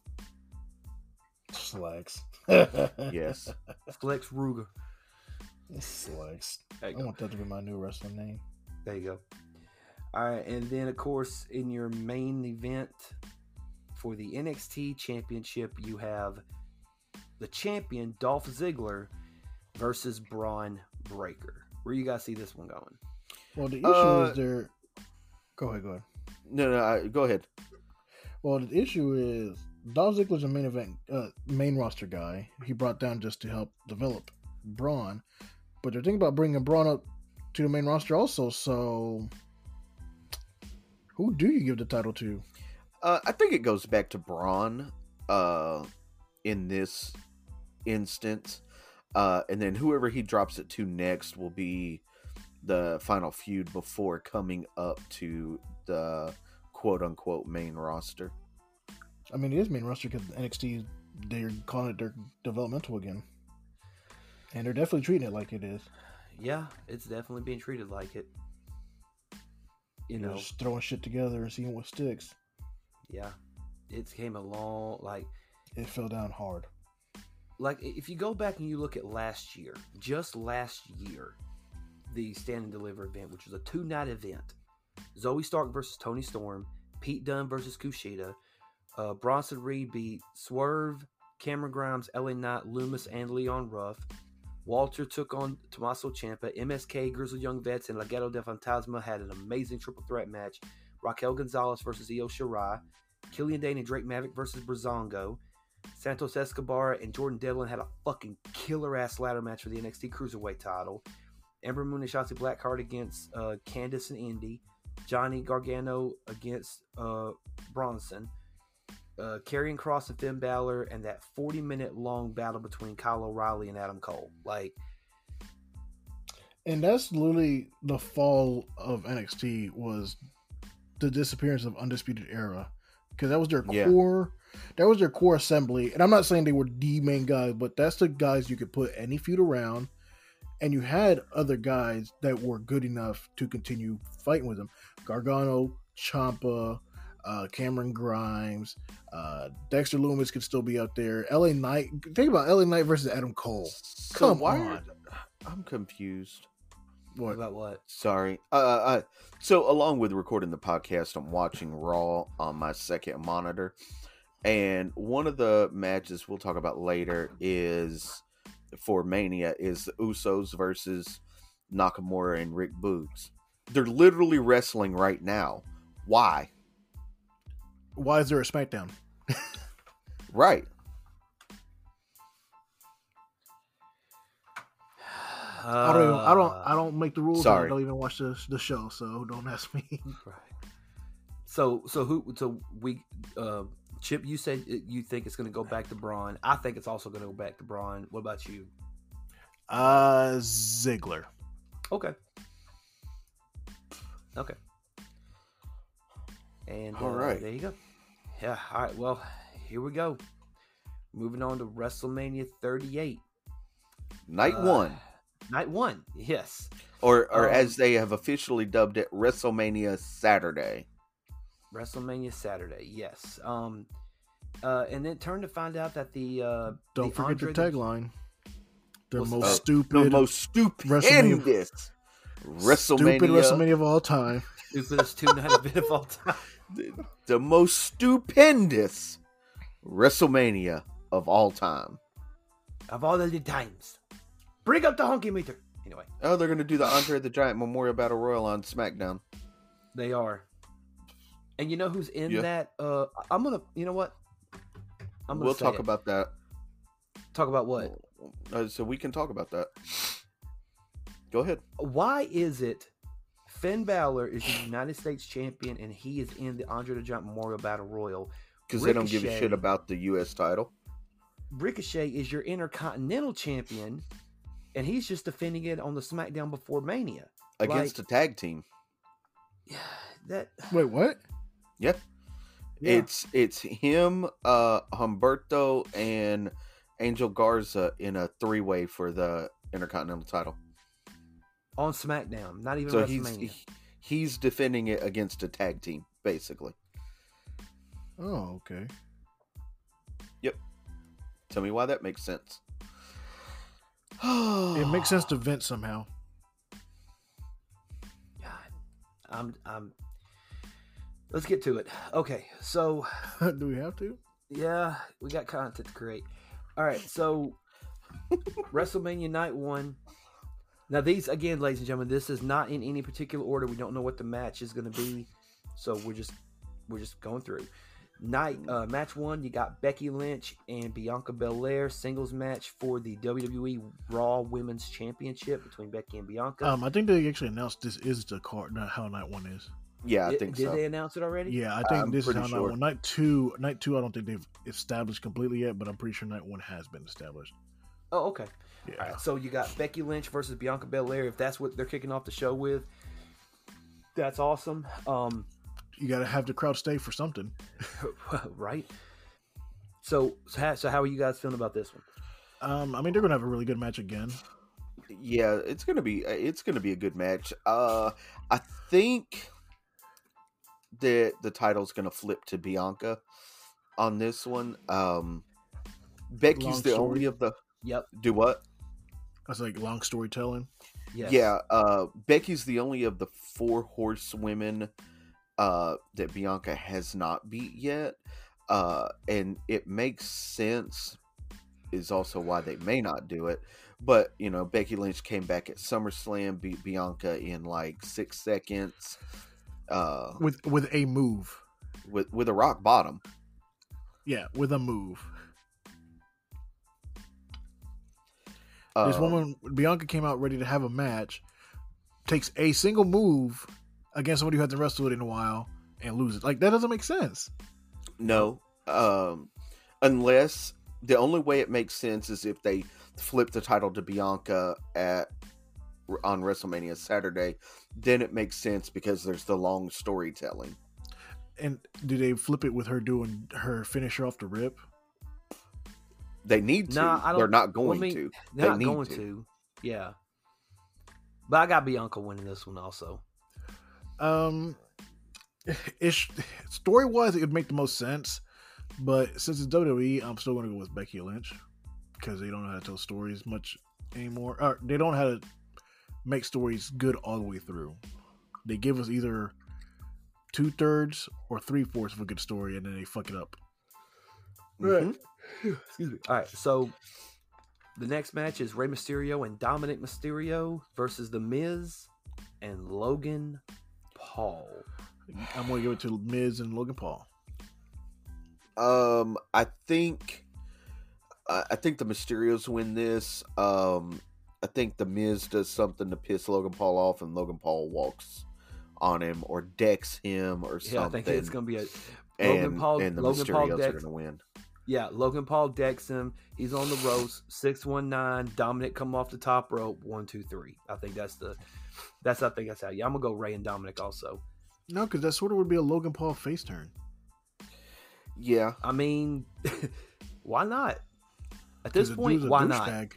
Slacks. Yes. Flex Ruger. Slacks. There I go. want that to be my new wrestling name. There you go. All right, and then of course in your main event for the NXT Championship, you have the champion Dolph Ziggler versus Bron Breakker. Where you guys see this one going? Well, the issue Uh, is there. Go ahead, go ahead. No, no, I, go ahead. Well, the issue is Dolph Ziggler's a main event, uh, main roster guy. He brought down just to help develop Bron, but they're thinking about bringing Bron up to the main roster also. So, who do you give the title to? Uh, I think it goes back to Braun uh, in this instance. Uh, and then whoever he drops it to next will be the final feud before coming up to the quote unquote main roster. I mean, it is main roster because NXT they're calling it their developmental again, and they're definitely treating it like it is. Yeah, it's definitely being treated like it. You They're know, just throwing shit together and seeing what sticks. yeah, it came along like It fell down hard. Like if you go back and you look at last year, just last year, the Stand and Deliver event, which was a two night event, Zoey Stark versus Toni Storm, Pete Dunne versus Kushida, uh, Bronson Reed beat Swerve, Cameron Grimes, LA Knight, Lumis, and Leon Ruff. Walter took on Tommaso Ciampa. MSK, Grizzled Young Vets, and Legado del Fantasma had an amazing triple threat match. Raquel Gonzalez versus Io Shirai. Killian Dain and Drake Maverick versus Breezango. Santos Escobar and Jordan Devlin had a fucking killer ass ladder match for the NXT Cruiserweight title. Ember Moon and Shotzi Blackheart against uh, Candice and Indy. Johnny Gargano against uh, Bronson. Uh, Karrion Kross and Finn Balor, and that 40 minute long battle between Kyle O'Reilly and Adam Cole. Like, And that's literally the fall of NXT was the disappearance of Undisputed Era because that was their Yeah. core. That was their core assembly. And I'm not saying they were the main guys, but that's the guys you could put any feud around. And you had other guys that were good enough to continue fighting with them. Gargano, Ciampa, uh, Cameron Grimes, uh, Dexter Lumis could still be out there. LA Knight. Think about LA Knight versus Adam Cole. So Come why on. are- I'm confused. What? about what? Sorry. Uh, uh, so along with recording the podcast, I'm watching Raw on my second monitor, and one of the matches we'll talk about later is for Mania is the Usos versus Nakamura and Rick Boogs. They're literally wrestling right now. Why? Why is there a SmackDown? Right. I don't. Even, I don't. I don't make the rules. sorry. I don't even watch the the show, so don't ask me. Right. So so who so we uh, Chip, you said you think it's going to go back to Bron. I think it's also going to go back to Bron. What about you? Uh, Ziggler. Okay. Okay. And All uh, right. there you go. Yeah. All right. Well, here we go. Moving on to WrestleMania 38, Night Uh, one. night one. Yes, Or or um, as they have officially dubbed it, WrestleMania Saturday. WrestleMania Saturday. Yes. Um. Uh, and then turn to find out that the uh, Don't the forget Andre the the- tagline. The most that? stupid, The most stupendous WrestleMania- WrestleMania, stupid WrestleMania of all time. stupidest two night event of all time. the, the most stupendous WrestleMania of all time. of all the times. Bring up the honky meter. Anyway, Oh, they're gonna do the Andre the Giant Memorial Battle Royal on SmackDown. they are. And you know who's in Yeah. that? Uh, I'm gonna. You know what? I'm gonna We'll say talk it. about that. talk about what. Uh, so we can talk about that. Go ahead. Why is it Finn Balor is the United States champion and he is in the Andre the Giant Memorial Battle Royal? Because they don't give a shit about the U.S. title. Ricochet is your Intercontinental champion, and he's just defending it on the SmackDown before Mania. against Like- a tag team. Yeah, that. Wait, what? Yeah. It's it's him, uh, Humberto, and Angel Garza in a three way for the Intercontinental title. on SmackDown, not even So he's he- he's defending it against a tag team, basically. Oh, okay. Yep. Tell me why that makes sense. It makes sense to Vince somehow. God, I'm I'm. Let's get to it. Okay, so Do we have to? yeah, we got content to create. All right, so WrestleMania Night One. Now these again, ladies and gentlemen, this is not in any particular order. We don't know what the match is going to be, so we're just we're just going through. Night uh, match one, you got Becky Lynch and Bianca Belair singles match for the WWE Raw Women's Championship between Becky and Bianca. Um, I think they actually announced this is the card, not how night one is. Yeah, I did think did so. they announce it already? Yeah, I think I'm this is pretty how night sure. one. Night two, night two. I don't think they've established completely yet, but I'm pretty sure night one has been established. Oh, okay. Yeah. All right, so you got Becky Lynch versus Bianca Belair. If that's what they're kicking off the show with, that's awesome. Um, You got to have the crowd stay for something. right. So, so how, so how are you guys feeling about this one? Um, I mean, they're gonna have a really good match again. Yeah, it's gonna be it's gonna be a good match. Uh, I think that the title's gonna flip to Bianca on this one. Um, Becky's Long the story. only of the Yep. do what? That's like long storytelling. Yes. Yeah, uh, Becky's the only of the four horsewomen uh, that Bianca has not beat yet, uh, and it makes sense. Is also why they may not do it, but you know Becky Lynch came back at SummerSlam, beat Bianca in like six seconds, uh, with with a move. with with a rock bottom. Yeah, with a move. Uh, This woman Bianca came out ready to have a match, takes a single move against somebody who hasn't wrestled in a while and loses. Like that doesn't make sense. No, um, unless the only way it makes sense is if they flip the title to Bianca at on WrestleMania Saturday. Then it makes sense because there's the long storytelling. And do they flip it with her doing her finisher off the rip? They need to. Nah, I don't- They're not well, I going mean, to. They're They not need going to. to. Yeah. But I got Bianca winning this one also. Um, ish story wise, it would make the most sense. But since it's WWE, I'm still going to go with Becky Lynch because they don't know how to tell stories much anymore. Or they don't know how to make stories good all the way through. They give us either two thirds or three fourths of a good story, and then they fuck it up. Mhm. Excuse me. All right. So The next match is Rey Mysterio and Dominic Mysterio versus The Miz and Logan Paul. I'm gonna give it to Miz and Logan Paul. Um, I think, I I think the Mysterios win this. Um, I think the Miz does something to piss Logan Paul off, and Logan Paul walks on him or decks him or something. Yeah, I think it's gonna be a and, Logan Paul- and the Logan Paul Mysterios are decks- going to win. yeah. Logan Paul decks him. He's on the ropes. Six one nine. Dominic come off the top rope. One two three. I think that's the. That's I think that's how. Yeah, I'm gonna go Ray and Dominic also. No, because that sort of would be a Logan Paul face turn. Yeah, I mean, why not? At this point, why not? douchebag.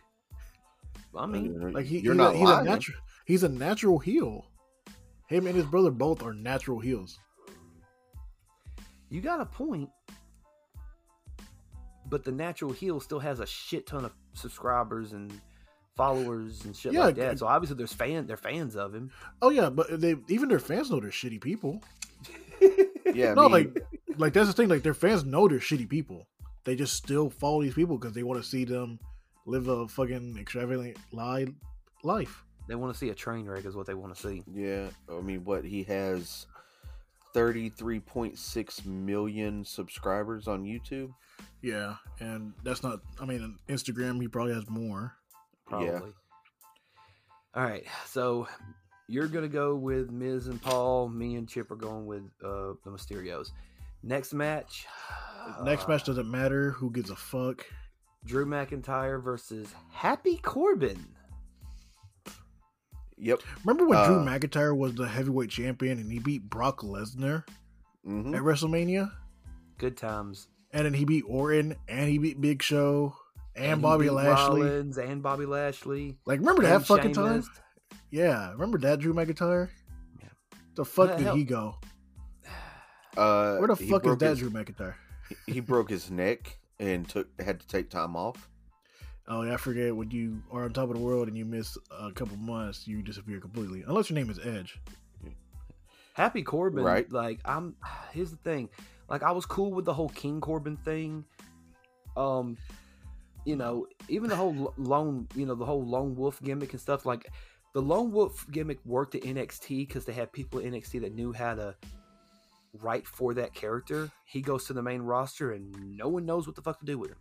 I mean, Like he, you're he's, not a, he's a natural. He's a natural heel. Him and his brother both are natural heels. you got a point. But the natural heel still has a shit ton of subscribers and followers and shit Yeah, like that. So obviously, there's fan, they're fans of him. Oh yeah, but they even their fans know they're shitty people. yeah. I no, mean, like like that's the thing. Like their fans know they're shitty people. They just still follow these people because they want to see them live a fucking extravagant lie life. They want to see a train wreck, is what they want to see. yeah. I mean, what he has. 33.6 million subscribers on YouTube. Yeah, and that's not. I mean, on Instagram he probably has more. Probably. Yeah. All right, so you're gonna go with Miz and Paul. Me and Chip are going with uh, the Mysterios. Next match. Next uh, match doesn't matter. Who gives a fuck? Drew McIntyre versus Happy Corbin. Yep. Remember when Drew Uh, McIntyre was the heavyweight champion and he beat Brock Lesnar hmm at WrestleMania, Good times. and then he beat Orton and he beat Big Show and, he Bobby Lashley. Rollins and Bobby Lashley. Like, remember that and fucking time? Yeah, remember that Drew McIntyre? Yeah. The fuck the did hell? he go? Uh, Where the fuck is that his- Drew McIntyre? he broke his neck and took had to take time off. Oh, yeah, I forget when you are on top of the world and you miss a couple months, you disappear completely. Unless your name is Edge. Happy Corbin, Right. Like I'm. Here's the thing. Like I was cool with the whole King Corbin thing. Um, you know, even the whole lo- lone, you know, the whole lone wolf gimmick and stuff. Like the lone wolf gimmick worked at NXT because they had people at NXT that knew how to write for that character. He goes to the main roster and no one knows what the fuck to do with him.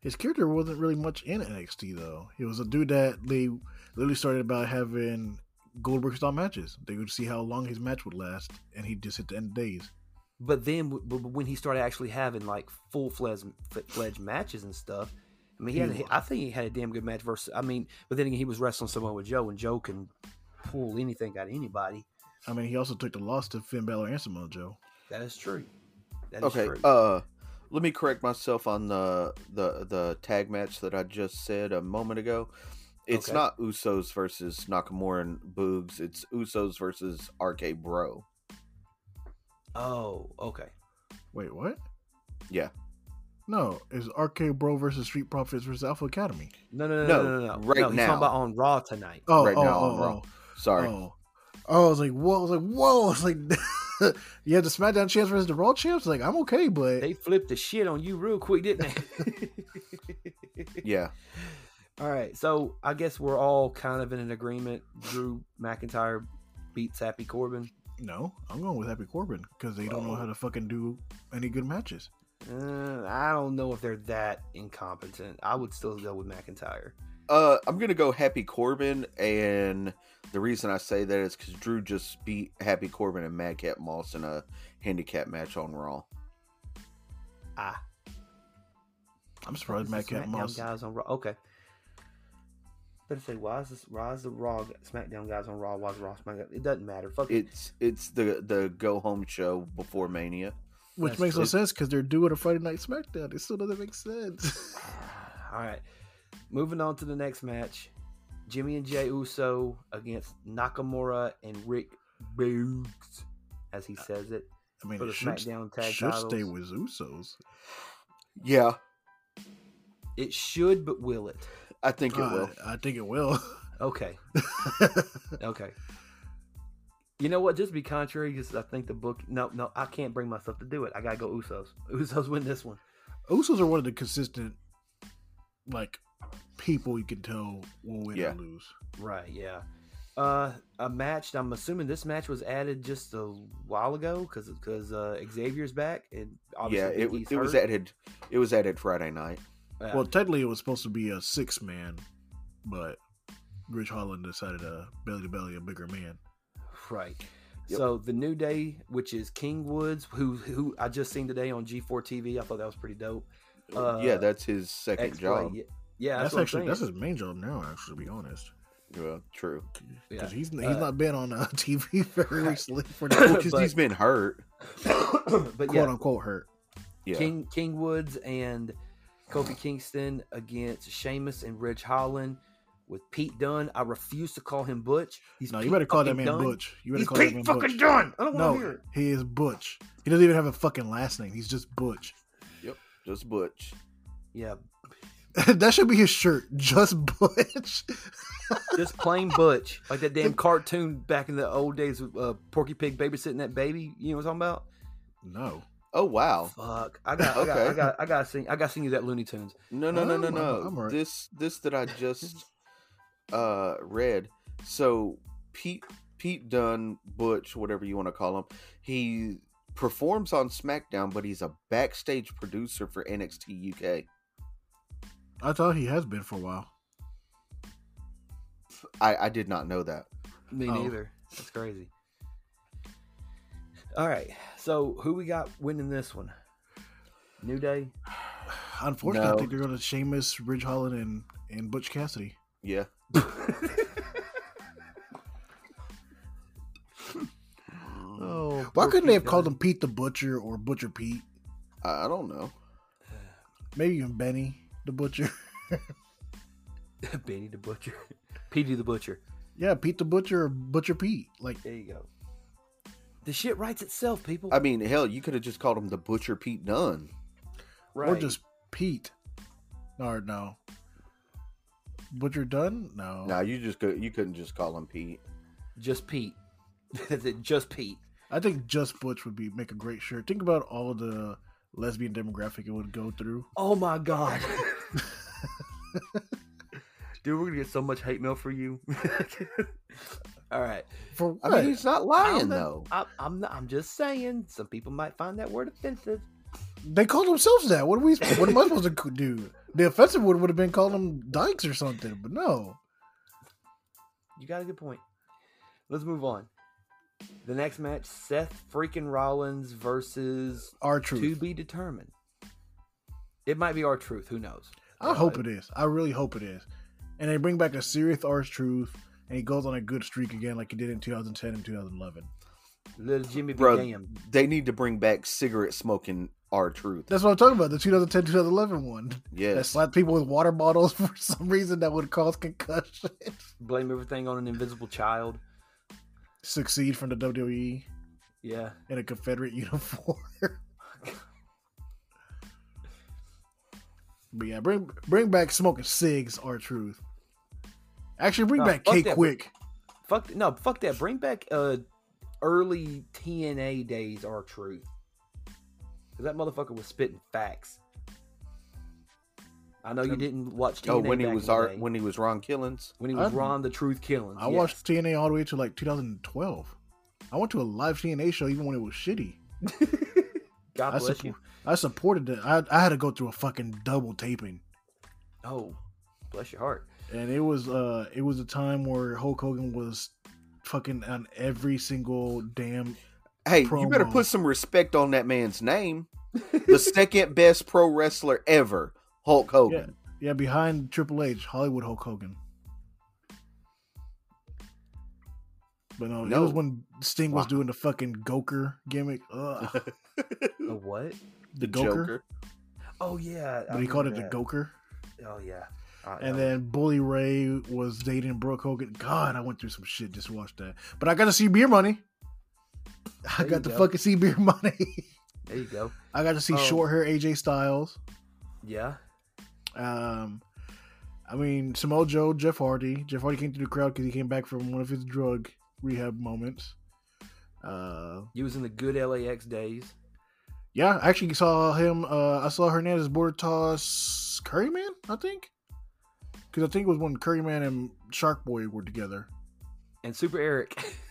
His character wasn't really much in NXT, though. He was a dude that they literally started about having Goldberg style matches. They would see how long his match would last, and he'd just hit the end of days. But then when he started actually having like full fledged fledged matches and stuff, I mean, he had, I think he had a damn good match versus. I mean, but then again, he was wrestling someone with Joe, and Joe can pull anything out of anybody. I mean, he also took the loss to Finn Balor and Samoa Joe. That is true. That is Okay. true. Uh, let me correct myself on the the the tag match that I just said a moment ago. It's Okay. not Usos versus Nakamura and Boogs. It's Usos versus RK Bro. oh, okay. Wait, what? Yeah. No, it's RK Bro versus Street Profits versus Alpha Academy. No, no, no, No, no, no, no. right no, he's now. talking about on Raw tonight. Oh, Right oh, now oh, on Raw. oh, Sorry. oh. Oh, I was like, whoa! I was like, whoa! I was like, you had the SmackDown champs versus the Raw champs. Like, I'm okay, but They flipped the shit on you real quick, didn't they? Yeah. All right, so I guess we're all kind of in an agreement. Drew McIntyre beats Happy Corbin. no, I'm going with Happy Corbin because they don't know Oh. how to fucking do any good matches. Uh, I don't know if they're that incompetent. I would still go with McIntyre. Uh, I'm gonna go Happy Corbin, and the reason I say that is because Drew just beat Happy Corbin and Madcap Moss in a handicap match on Raw. Ah, I'm surprised Why is Madcap Moss. guys on Raw. Okay. Better say why is this? Why is the Raw SmackDown guys on Raw? Why is Raw SmackDown? It doesn't matter. Fuck it. It's it's the the go home show before Mania. Which That's makes no sense because they're doing a Friday Night SmackDown. It still doesn't make sense. All right. Moving on to the next match. Jimmy and Jay Uso against Nakamura and Rick Boogs, as he says it, I mean, for the it should, SmackDown tag should titles. stay with Usos. Yeah, It should, but will it? I think it Uh, will. I think it will. Okay. Okay. You know what? Just be contrary, because I think the book. No, no, I can't bring myself to do it. I gotta go Usos. Usos win this one. Usos are one of the consistent, like people you can tell will win Yeah. or lose. Right, yeah. Uh, a match. I'm assuming this match was added just a while ago because because uh, Xavier's back and yeah, obviously it, Big was- it was added. It was added Friday night. Yeah. Well, technically, it was supposed to be a six man, but Ridge Holland decided to belly to belly a bigger man. right. Yep. So the new day, which is King Woods, who who I just seen today on G4 TV. I thought that was pretty dope. Uh, yeah, that's his second X-Play, job. Yeah, yeah that's, that's, actually that's his main job now. Actually, to be honest, Well, true. Yeah. because he's he's Uh, not been on uh, TV very recently for Well, the because he's been hurt. but quote yeah, unquote hurt. Yeah. King King Woods and Kofi Kingston against Sheamus and Ridge Holland with Pete Dunne. I refuse to call him Butch. He's No, you better call that man Dunne. Butch. You better He's call that Pete man fucking Butch. Dunne. I don't want to hear it. he is Butch. He doesn't even have a fucking last name. He's just Butch. Yep, just Butch. Yeah, that should be his shirt. Just Butch. just plain Butch, like that damn cartoon back in the old days with uh, Porky Pig babysitting that baby. You know what I'm talking about? no. Oh wow. Fuck, I got, I got, I Okay. got, I got sing, I got sing you that Looney Tunes. No, no, no, no, I'm- no. I'm alright. This this that I just uh read. So Pete Pete Dunne, Butch, whatever you want to call him, he performs on SmackDown, but he's a backstage producer for NXT UK. I thought he has been for a while. I I did not know that. Me Oh. neither. That's crazy. All right, so who we got winning this one? New Day. Unfortunately, No. I think they're going to Sheamus, Ridge Holland, and, and Butch Cassidy. Yeah. Oh, Why couldn't they have called him Pete the Butcher or Butcher Pete? I, I don't know. Maybe even Benny the Butcher. Benny the Butcher, Petey the Butcher? yeah, Pete the Butcher or Butcher Pete. Like, There you go. The shit writes itself, people. I mean, hell, you could have just called him the Butcher Pete Dunne. Right. or just Pete. Or no. Butcher Dunn? No. Nah, you just could you couldn't just call him Pete. just Pete. That's it, just Pete. I think just Butch would be make a great shirt. Think about all the lesbian demographic it would go through. Oh my god. Dude, we're gonna get so much hate mail for you. All right. For I mean, he's not lying I'm not- though. I, I'm not, I'm just saying. Some people might find that word offensive. they called themselves that. What are we? What am I supposed to do? The offensive word would have been calling them dykes or something, but no. You got a good point. Let's move on. The next match: Seth freaking Rollins versus R-Truth to be determined. It might be R-Truth. Who knows? I hope it is. I really hope it is. And they bring back a serious R-Truth, and he goes on a good streak again, like he did in 2010 and 2011. Little Jimmy Bro. They need to bring back cigarette smoking R-Truth. That's what I'm talking about. The 2010 2011 one that Yes. slapped people with water bottles for some reason that would cause concussion. Blame everything on an invisible child. Succeed from the WWE Yeah. in a Confederate uniform. but yeah, bring bring back smoking cigs. R-Truth. Actually, bring Nah, back fuck K that. Quick. Fuck no, fuck that. Bring back uh early TNA days R-Truth. Cause that motherfucker was spitting facts. I know you didn't watch TNA Oh, when he was in the our when he was Ron Killings. when he was I- Ron the Truth Killings. I watched TNA all the way to like 2012. I went to a live TNA show even when it was shitty. God I, bless suppo- you. I supported it. I, I had to go through a fucking double taping, Oh, bless your heart. and it was uh it was a time where Hulk Hogan was fucking on every single damn. Hey, you better put some respect on that man's name. the second best pro wrestler ever, Hulk Hogan. Yeah, behind Triple H, Hollywood Hulk Hogan. But no, it No. was when Sting was doing the fucking Goker gimmick. Ugh, A what? The Goker. Joker. Oh yeah. But he called it remember the. Goker. Oh yeah. I And know. then Bully Ray was dating Brooke Hogan. God, I went through some shit just watch that. But I got to see Beer Money. I There got to go. fucking see Beer Money. there you go. I got to see Oh. short hair AJ Styles. Yeah. Um, I mean Samoa Joe, Jeff Hardy. Jeff Hardy came to the crowd because he came back from one of his drug rehab moments. Uh, You was in the good LAX days. Yeah, I actually saw him. Uh, I saw Hernandez border toss Curryman. I think. Because I think it was when Curry Man and Shark Boy were together. And Super Eric.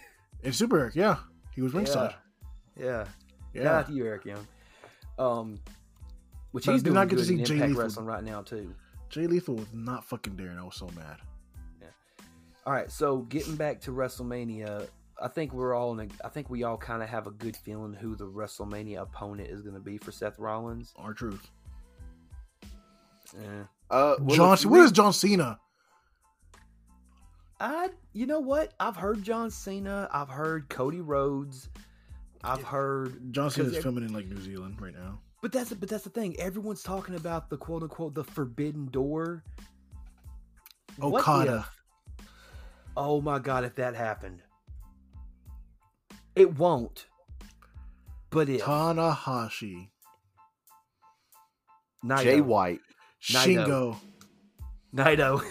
And Super Eric, yeah, he was ringside. yeah. Yeah, to you, Eric Young. Um, which But he's did doing not get to see Jay Impact Lethal. Wrestling right now too. Jay Lethal was not fucking there, and I was so mad. Yeah. All right, so getting back to WrestleMania, I think we're all in a, I think we all kind of have a good feeling who the WrestleMania opponent is going to be for Seth Rollins. R-Truth. Eh. Uh, well, John, if you what read- is John Cena? I, you know what? I've heard John Cena. I've heard Cody Rhodes. I've heard, John Cena's Because filming in like New Zealand right now. but that's but that's the thing. Everyone's talking about the quote unquote the forbidden door. Okada. if- oh my god! If that happened, it won't. But if Tanahashi, Naito, Jay White. Shingo. Naito.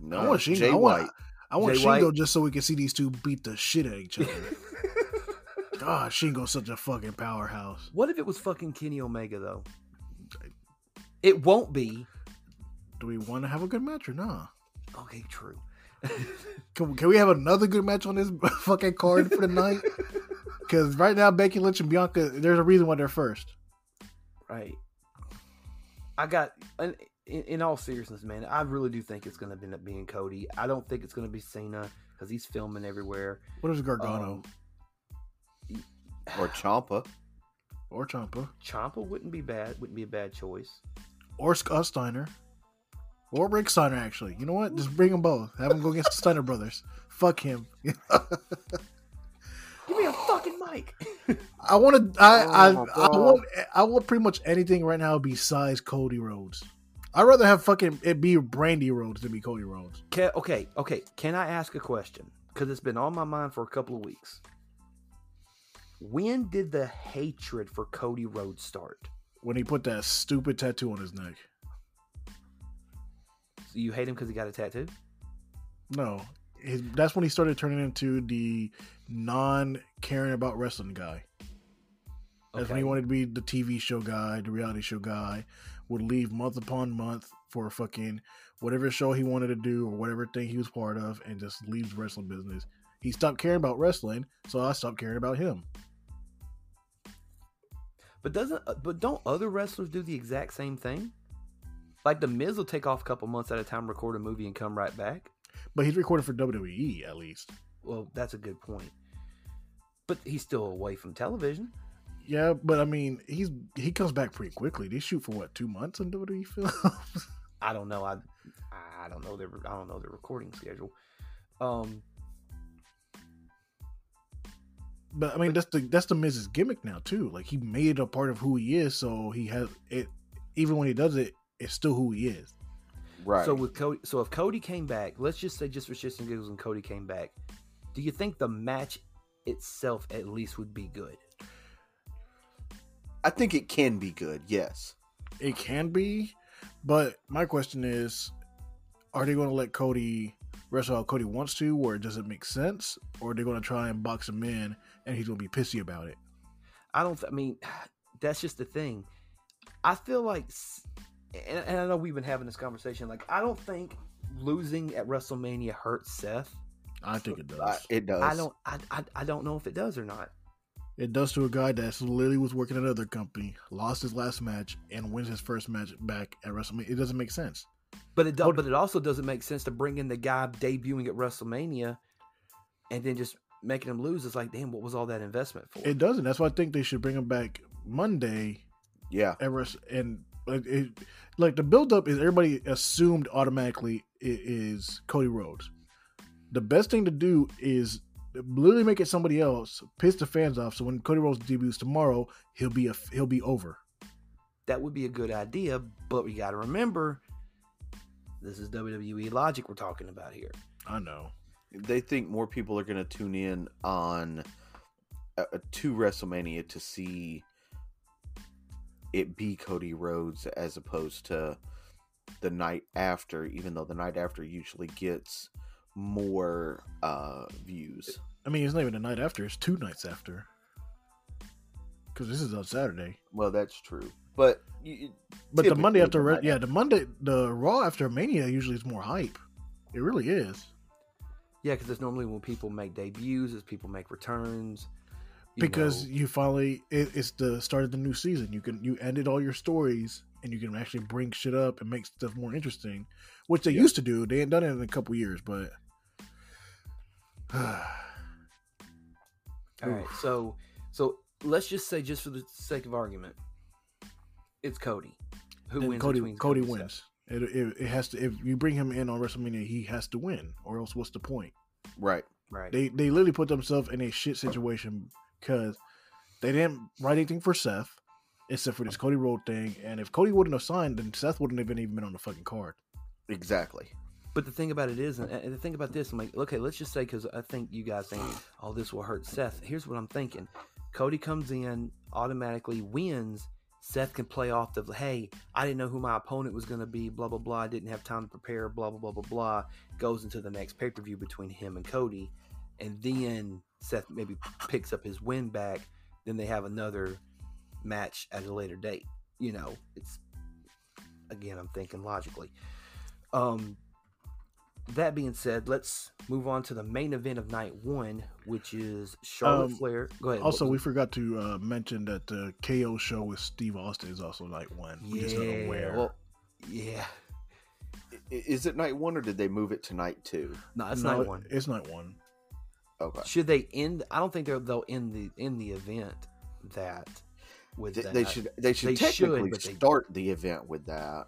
No, I want Shingo. Jay I want, White. I want Jay Shingo White. just so we can see these two beat the shit out of each other. God, Shingo's such a fucking powerhouse. What if it was fucking Kenny Omega though? It won't be. Do we want to have a good match or not? Okay, true. Can, can we have another good match on this fucking card for the night? Because right now, Becky Lynch and Bianca, there's a reason why they're first. Right. I got. In, in, in all seriousness, man, I really do think it's going to end up being Cody. I don't think it's going to be Cena because he's filming everywhere. What is Gargano Um, Or Ciampa. or Ciampa Ciampa wouldn't be bad. Wouldn't be a bad choice. or Scott Steiner or Rick Steiner? Actually, you know what? Just bring them both. Have them go against the Steiner brothers. Fuck him. Give me a fucking mic. I want to. I, Oh I, I want. I want pretty much anything right now besides Cody Rhodes. I'd rather have fucking it be Brandi Rhodes than be Cody Rhodes. Ca okay, okay. Can I ask a question? Because it's been on my mind for a couple of weeks. When did the hatred for Cody Rhodes start? When he put that stupid tattoo on his neck. You hate him because he got a tattoo? No, his, that's when he started turning into the non caring about wrestling guy. That's when he wanted to be the TV show guy, the reality show guy. Would leave month upon month for fucking whatever show he wanted to do or whatever thing he was part of, and just leaves the wrestling business. He stopped caring about wrestling, so I stopped caring about him. But doesn't uh, but don't other wrestlers do the exact same thing? Like the Miz will take off a couple months at a time, record a movie, and come right back. But he's recording for WWE at least. Well, that's a good point. But he's still away from television. Yeah, but I mean, he's he comes back pretty quickly. They shoot for what two months in WWE films. I don't know. I I don't know their I don't know their recording schedule. Um, But I mean, that's the that's the Miz's gimmick now too. Like he made it a part of who he is, so he has it. Even when he does it, it's still who he is. Right. So with Cody, so if Cody came back, let's just say just for shits and giggles, and Cody came back, do you think the match itself at least would be good? I think it can be good. Yes. It can be, but my question is, are they going to let Cody wrestle how Cody wants to, where it doesn't make sense, or are they going to try and box him in and he's going to be pissy about it? I don't. I mean, that's just the thing. I feel like, s- and, and I know we've been having this conversation. Like, I don't think losing at WrestleMania hurts Seth. I think it does. Uh, it does. I don't. I, I I don't know if it does or not. It does to a guy that literally was working at another company, lost his last match, and wins his first match back at WrestleMania. It doesn't make sense. But it does. But it also doesn't make sense to bring in the guy debuting at WrestleMania, and then just making him lose. It's like, damn, what was all that investment for? It doesn't. That's why I think they should bring him back Monday Yeah. at Wrest- and like it, like the build up is everybody assumed automatically it is Cody Rhodes. The best thing to do is literally make it somebody else, piss the fans off. So when Cody Rhodes debuts tomorrow, he'll be a he'll be over. that would be a good idea. But we got to remember, this is WWE logic we're talking about here. I know. They think more people are going to tune in on uh, to WrestleMania to see it be Cody Rhodes as opposed to the night after, even though the night after usually gets more uh views. I mean, it's not even the night after; it's two nights after. because this is on Saturday. Well, that's true, but you, But the Monday after, the Re- night yeah, the Monday, the Raw after Mania usually is more hype. It really is Yeah, because it's normally when people make debuts, as people make returns. You because know. you finally it, it's the start of the new season. You can you ended all your stories and you can actually bring shit up and make stuff more interesting, which they Yeah. used to do. They ain't done it in a couple years, but All right, so so let's just say, just for the sake of argument, it's Cody. Who then wins? Cody between Cody wins. It, it, it has to if you bring him in on WrestleMania, he has to win, or else what's the point? right? Right. They they literally put themselves in a shit situation because they didn't write anything for Seth except for this Cody Road thing, and if Cody wouldn't have signed, then Seth wouldn't have been even been on the fucking card. Exactly. But the thing about it is, and and the thing about this, I'm like, okay, let's just say because I think you guys think, oh, this will hurt Seth. Here's what I'm thinking: Cody comes in, automatically wins. Seth can play off the, hey, I didn't know who my opponent was going to be, blah blah blah. I didn't have time to prepare, blah blah blah blah blah. Goes into the next pay per view between him and Cody, and then Seth maybe picks up his win back. Then they have another match at a later date. You know, it's again, I'm thinking logically. Um, that being said, let's move on to the main event of night one, which is Charlotte Um, Flair. Go ahead. Also, we was- forgot to uh, mention that the KO show with Steve Austin is also night one. We just not yeah, aware. well, yeah, Is it night one or did they move it to night two? no, it's No, night one. It's night one. Okay. Should they end? I don't think they'll they'll end the in the event that with They, that. they should they should They should, technically they- start the event with that.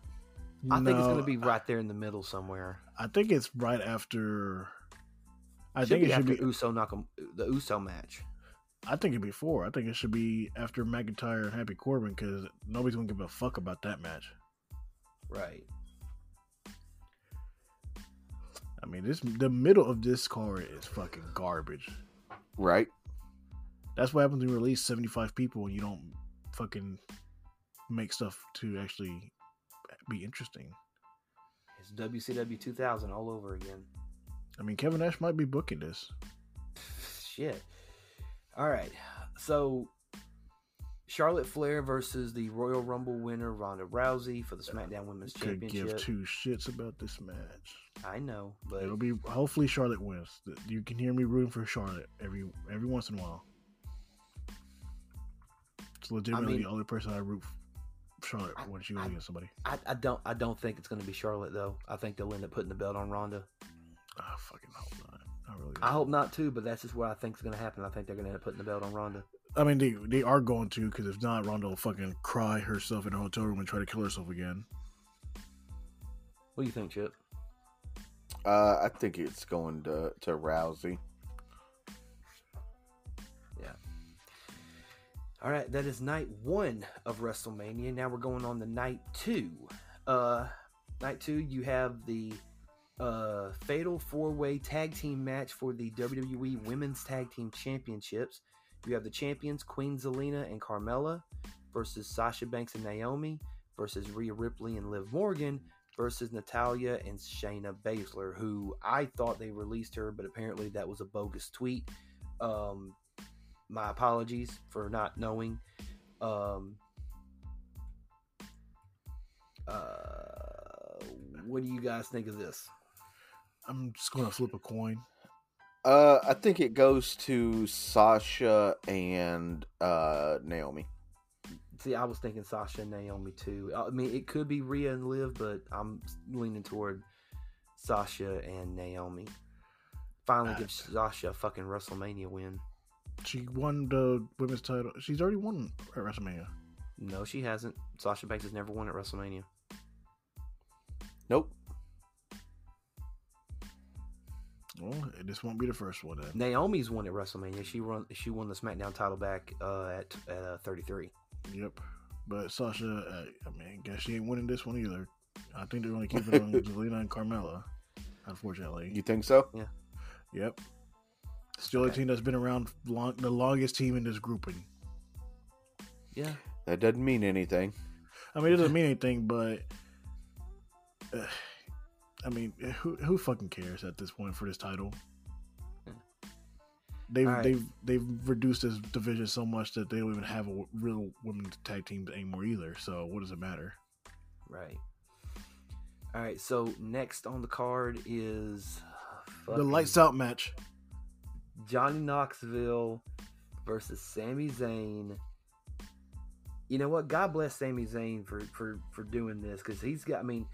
I think it's going to be right there in the middle somewhere. I think it's right after. I should think be it should after be. Uso Nakam, the Uso match. I think it'd be four. I think it should be after McIntyre and Happy Corbin because nobody's gonna give a fuck about that match. Right. I mean, this the middle of this card is fucking garbage. Right? That's what happens when you release seventy five people and you don't fucking make stuff to actually be interesting. It's WCW 2000 all over again. I mean, Kevin Nash might be booking this. Shit. All right. So Charlotte Flair versus the Royal Rumble winner Ronda Rousey for the SmackDown Women's Could give two shits about this match. I know, but It'll be hopefully Charlotte wins. You can hear me rooting for Charlotte every every once in a while. It's legitimately mean- the only person I root for Charlotte I- when she I- against somebody. I, I don't I don't think it's going to be Charlotte though. I think they'll end up putting the belt on Ronda. I fucking hope not. I really. I don't. hope not too, but that's just what I think is going to happen. I think they're going to end up putting the belt on Ronda. I mean, they they are going to because if not, Ronda will fucking cry herself in a hotel room and try to kill herself again. What do you think, Chip? Uh, I think it's going to to Rousey. Yeah. All right, that is night one of WrestleMania. Now we're going on the night two. Uh, night two, you have the uh, fatal four way tag team match for the WWE Women's Tag Team Championships. You have the champions Queen Zelina and Carmella versus Sasha Banks and Naomi versus Rhea Ripley and Liv Morgan versus Natalya and Shayna Baszler, who I thought they released her, but apparently that was a bogus tweet. Um, my apologies for not knowing. Um, uh, what do you guys think of this? I'm just gonna flip a coin. Uh, I think it goes to Sasha and uh Naomi. See, I was thinking Sasha and Naomi too. I mean, it could be Rhea and Liv, but I'm leaning toward Sasha and Naomi. Finally, give Sasha a fucking WrestleMania win. She won the women's title. She's already won at WrestleMania. No, she hasn't. Sasha Banks has never won at WrestleMania. Nope. Well, this won't be the first one then. Naomi's won at WrestleMania. She won. She won the SmackDown title back uh, at at uh, 33. Yep. But Sasha, uh, I mean, guess she ain't winning this one either. I think they're going to keep it on Zelina and Carmella. Unfortunately. You think so? Yeah. Yep. It's the only team that's been around long, the longest team in this grouping. Yeah, That doesn't mean anything. I mean, it doesn't mean anything, but uh, I mean, who who fucking cares at this point for this title? They've right. they've they've reduced this division so much that they don't even have a real women's tag teams anymore either. So what does it matter? Right. All right. So next on the card is The lights out match. Johnny Knoxville versus Sami Zayn. You know what? God bless Sami Zayn for for for doing this because he's got. I mean,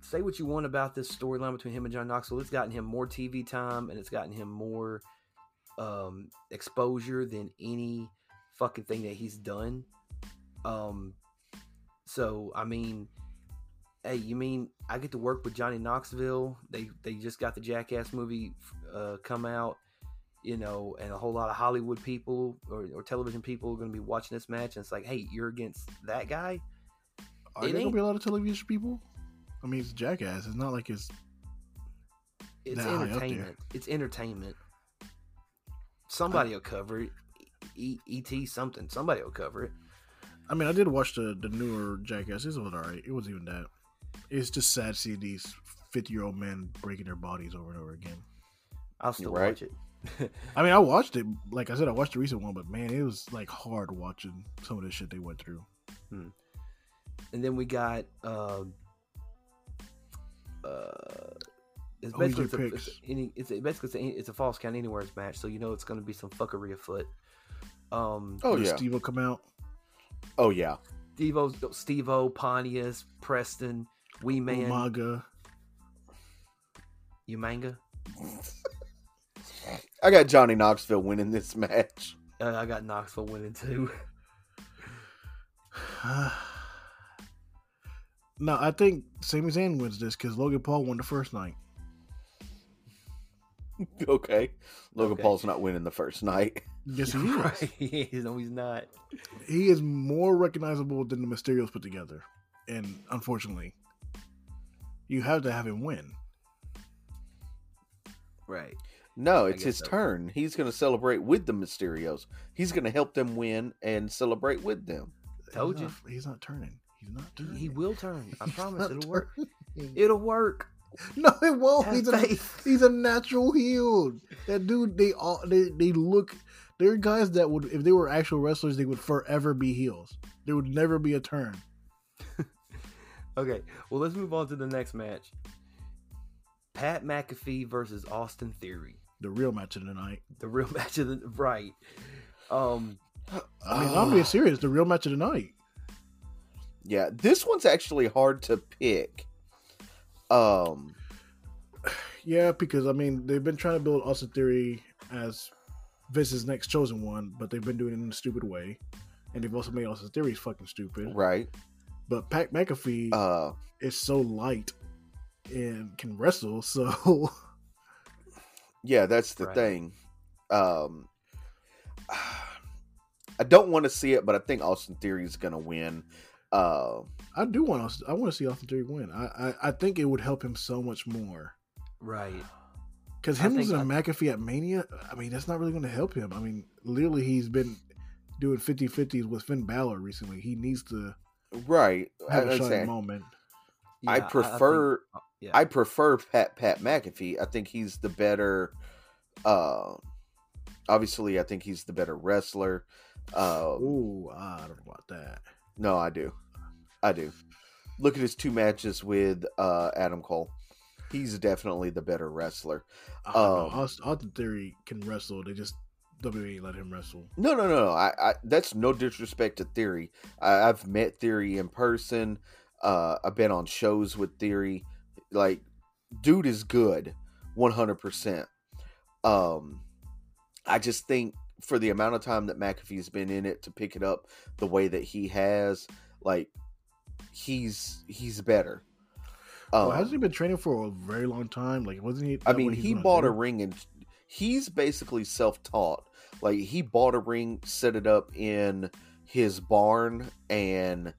say what you want about this storyline between him and John Knoxville. It's gotten him more TV time and it's gotten him more um, exposure than any fucking thing that he's done. Um, so I mean, hey, you mean I get to work with Johnny Knoxville? They they just got the Jackass movie uh, come out, you know, and a whole lot of Hollywood people or, or television people are going to be watching this match, and it's like, hey, you're against that guy. Are It there gonna be a lot of television people? I mean, it's Jackass. It's not like it's It's That high up there. entertainment. It's entertainment. Somebody will cover it. E- Et something. Somebody will cover it. I mean, I did watch the the newer Jackass. It was alright. It wasn't even that. It's just sad to see these fifty year old men breaking their bodies over and over again. I'll still Right. watch it. I mean, I watched it. Like I said, I watched the recent one, but man, it was like hard watching some of the shit they went through. and then we got um uh it's Who's basically it's, a, picks? it's, any, it's a, basically it's a, it's a false count anywhere match, so you know it's going to be some fuckery afoot. Um, Oh yeah. Steve will come out. Oh yeah. Steve-O, Steve-O, Pontius, Preston, Wee Man, Umaga. Umanga. I got Johnny Knoxville winning this match. Uh, I got Knoxville winning too. no, I think Sami Zayn wins this because Logan Paul won the first night. okay. Logan Okay. Paul's not winning the first night. Yes, he is. right. no, he's not. He is more recognizable than the Mysterios put together, and unfortunately, you have to have him win. Right. No, it's his so. turn. He's going to celebrate with the Mysterios. He's going to help them win and celebrate with them. Told he's you. Not, he's not turning. He's not He, turning. he will turn. I He's promise it'll work. It'll work. No, it won't. Have He's a, he's a natural heel. That dude, they all they, they look. There are guys that would, if they were actual wrestlers, they would forever be heels. There would never be a turn. Okay, well, let's move on to the next match. Pat McAfee versus Austin Theory. The real match of the night. The real match of the right. Um, I mean, I'm being serious. The real match of the night. Yeah, this one's actually hard to pick. Um, Yeah, because I mean, they've been trying to build Austin Theory as Vince's next chosen one, but they've been doing it in a stupid way, and they've also made Austin Theory fucking stupid. right. But Pat McAfee Uh, is so light and can wrestle, so yeah, that's the Right. thing. Um, I don't want to see it, but I think Austin Theory is going to win. Uh, I do want to. I want to see Austin Theory win. I, I I think it would help him so much more. right. Because him think losing to McAfee at Mania, I mean, that's not really going to help him. I mean, literally, he's been doing 50 50s with Finn Balor recently. He needs to right. I, have a understand. shining moment. Yeah, I think- prefer. yeah. I prefer Pat Pat McAfee. I think he's the better. Uh, obviously, I think he's the better wrestler. Uh, Ooh, I don't know about that. No, I do, I do. Look at his two matches with uh, Adam Cole. He's definitely the better wrestler. Don't. Um, Aust- Austin Theory can wrestle. They just WWE let him wrestle. No, no, no, no. I, I that's no disrespect to Theory. I, I've met Theory in person. Uh, I've been on shows with Theory. Like, dude is good, one hundred percent. Um, I just think for the amount of time that McAfee's been in it to pick it up the way that he has, like, he's he's better. Um, well, hasn't he been training for a very long time? Like, wasn't he? I mean, he bought a ring and he's basically self-taught. Like he bought a ring, set it up in his barn, and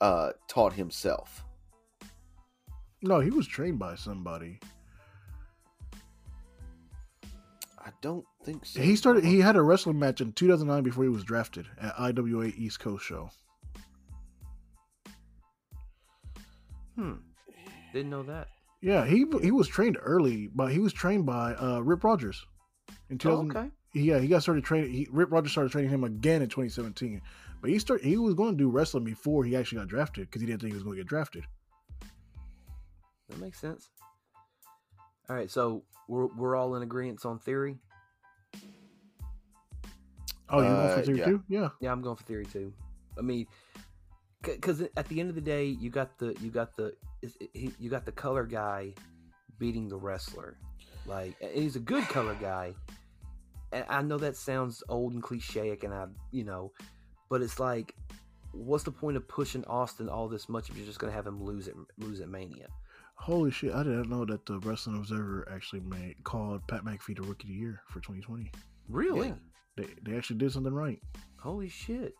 uh taught himself. No, he was trained by somebody. I don't think so. He started. He had a wrestling match in 2009 before he was drafted at IWA East Coast show. Hmm. Didn't know that. Yeah, he he was trained early, but he was trained by uh, Rip Rogers. In Oh, okay. yeah, he got started training. He, Rip Rogers started training him again in 2017. But he start he was going to do wrestling before he actually got drafted because he didn't think he was going to get drafted. That makes sense. All right, so we're we're all in agreement on theory. Oh, you going Uh, for theory yeah. too? Yeah. Yeah, I'm going for theory too. I mean, because at the end of the day, you got the you got the you got the color guy beating the wrestler. Like, he's a good color guy. And I know that sounds old and cliche, and I, you know, but it's like, what's the point of pushing Austin all this much if you're just gonna have him lose it lose at Mania? Holy shit! I didn't know that the Wrestling Observer actually made called Pat McAfee the Rookie of the Year for 2020. Really? Yeah. They they actually did something right. Holy shit.